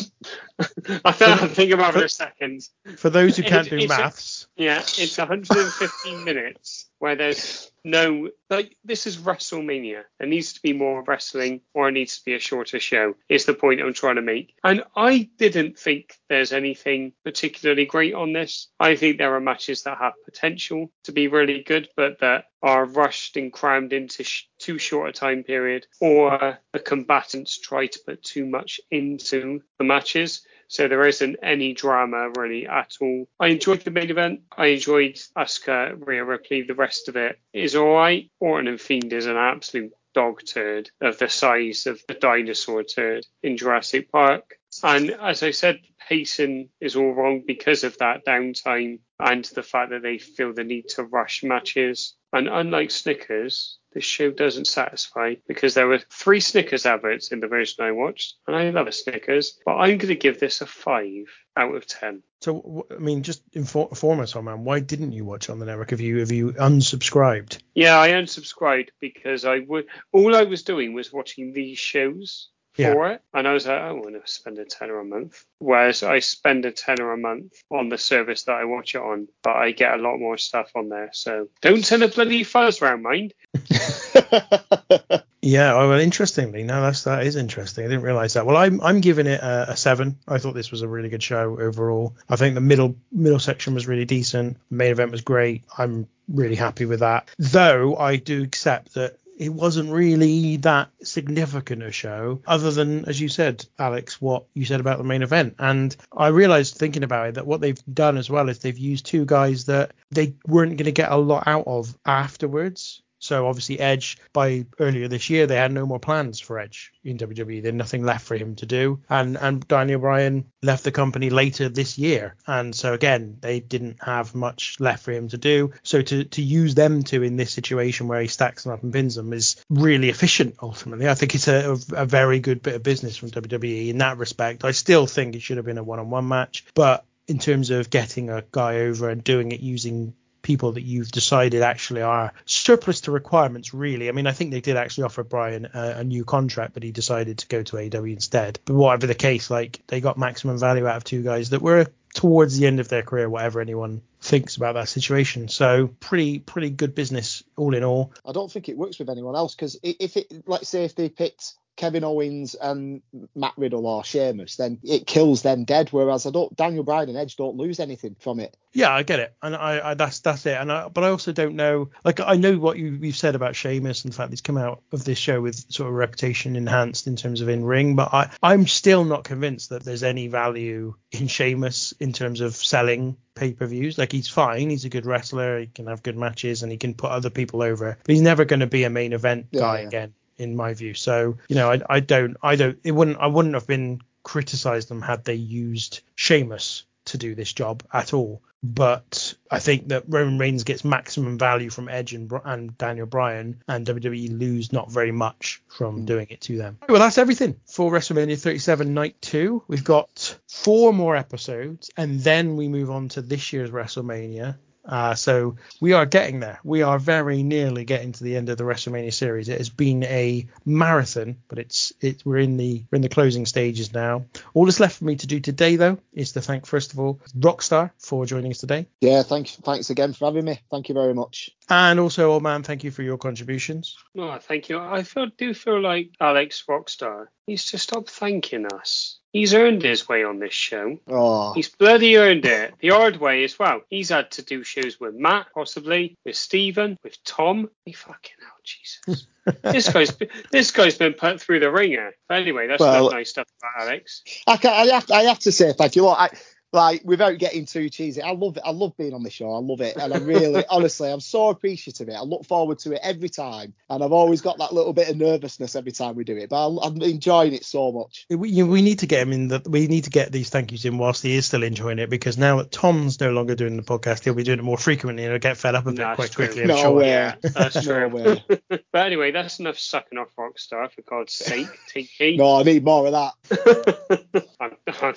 I think I'm having a second. For those who can't do it's a- maths, Yeah, it's 115 minutes where there's no like this is WrestleMania. There needs to be more wrestling, or it needs to be a shorter show. Is the point I'm trying to make. And I didn't think there's anything particularly great on this. I think there are matches that have potential to be really good, but that are rushed and crammed into sh- too short a time period, or the combatants try to put too much into the matches. So there isn't any drama really at all. I enjoyed the main event. I enjoyed Asuka, Rhea Ripley. The rest of it is all right. Orton and Fiend is an absolute dog turd of the size of the dinosaur turd in Jurassic Park. And as I said, pacing is all wrong because of that downtime and the fact that they feel the need to rush matches. And unlike Snickers, this show doesn't satisfy because there were three Snickers adverts in the version I watched, and I love a Snickers, but I'm going to give this a five out of ten. so I mean, just inform, us on man. Why didn't you watch on the network? Have you have you unsubscribed? Yeah, I unsubscribed because I would. All I was doing was watching these shows Yeah. for it, and I was like, I want to spend a tenner a month. Whereas I spend a tenner a month on the service that I watch it on, but I get a lot more stuff on there. So don't send a bloody fuzz round, mind. Yeah, oh, well, interestingly, no, that's that is interesting. I didn't realize that. Well, I'm I'm giving it a, a seven. I thought this was a really good show overall. I think the middle middle section was really decent. The main event was great. I'm really happy with that. Though I do accept that it wasn't really that significant a show, other than as you said, Alex, what you said about the main event. And I realized thinking about it that what they've done as well is they've used two guys that they weren't going to get a lot out of afterwards. So obviously Edge by earlier this year they had no more plans for Edge in WWE. Had nothing left for him to do. And and Daniel Bryan left the company later this year. And so again, they didn't have much left for him to do. So to to use them two in this situation where he stacks them up and pins them is really efficient ultimately. I think it's a, a very good bit of business from WWE in that respect. I still think it should have been a one-on-one match, but in terms of getting a guy over and doing it using people that you've decided actually are surplus to requirements really. I mean i think they did actually offer Bryan a, a new contract but he decided to go to AEW instead. But whatever the case like they got maximum value out of two guys that were towards the end of their career whatever anyone thinks about that situation. So pretty pretty good business all in all. I don't think it works with anyone else because if it, let's say, if they picked Kevin Owens and Matt Riddle or Sheamus, then it kills them dead. Whereas I don't, Daniel Bryan and Edge don't lose anything from it. Yeah, I get it, and I, I that's that's it. And I, but I also don't know. Like I know what you you've said about Sheamus and the fact that he's come out of this show with sort of reputation enhanced in terms of in ring. But I I'm still not convinced that there's any value in Sheamus in terms of selling pay per views. Like he's fine, he's a good wrestler, he can have good matches, and he can put other people over. But he's never going to be a main event Yeah, guy yeah. again, in my view. So you know, I I don't I don't it wouldn't I wouldn't have been criticized them had they used Sheamus to do this job at all. but I think that Roman Reigns gets maximum value from Edge and, and Daniel Bryan, and WWE lose not very much from mm. doing it to them. Well, that's everything for WrestleMania 37 Night 2. We've got four more episodes, and then we move on to this year's WrestleMania. Uh, so we are getting there. We are very nearly getting to the end of the WrestleMania series. It has been a marathon, but it's it we're in the we're in the closing stages now. All that's left for me to do today, though, is to thank first of all Rockstar for joining us today. Yeah, thanks thanks again for having me. Thank you very much. And also, old man, thank you for your contributions. Oh, thank you. I feel, do feel like Alex Rockstar needs to stop thanking us. He's earned his way on this show. Oh. He's bloody earned it. The hard way as well. He's had to do shows with Matt, possibly, with Stephen, with Tom. He fucking hell, Jesus. this guy's this guy's been put through the ringer. But anyway, that's well, nice stuff about Alex. I, I, have, I have to say thank you. Look, I, like without getting too cheesy, I love it. I love being on the show. I love it, and I really, honestly, I'm so appreciative of it. I look forward to it every time, and I've always got that little bit of nervousness every time we do it. But I'm enjoying it so much. We, we need to get him in. The, we need to get these thank yous in whilst he is still enjoying it, because now that Tom's no longer doing the podcast, he'll be doing it more frequently, and he'll get fed up a bit that's quite true. quickly. I'm no sure. way. Yeah, that's true. no but anyway, that's enough sucking off Rockstar for God's sake. Tinky. no, I need more of that. I'm, I'm,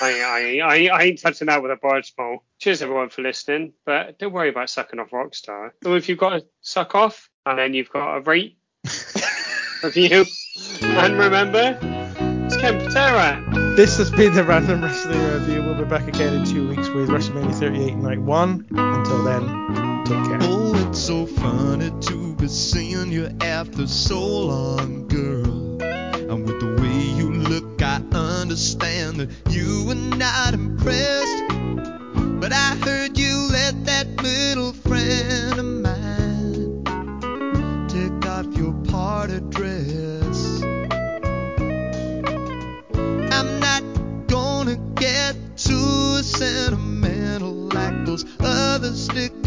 I, I, I, ain't touching that with a barge pole. Cheers everyone for listening, but don't worry about sucking off Rockstar. So if you've got to suck off, and then you've got to rate, review, and remember, it's Ken Patera. This has been the Random Wrestling Review. We'll be back again in two weeks with WrestleMania 38 Night 1. Until then, take care. Oh, it's so funny to be seeing you after so long, girl. And with the understand that you were not impressed. But I heard you let that little friend of mine take off your party dress. I'm not gonna get too sentimental like those other sticker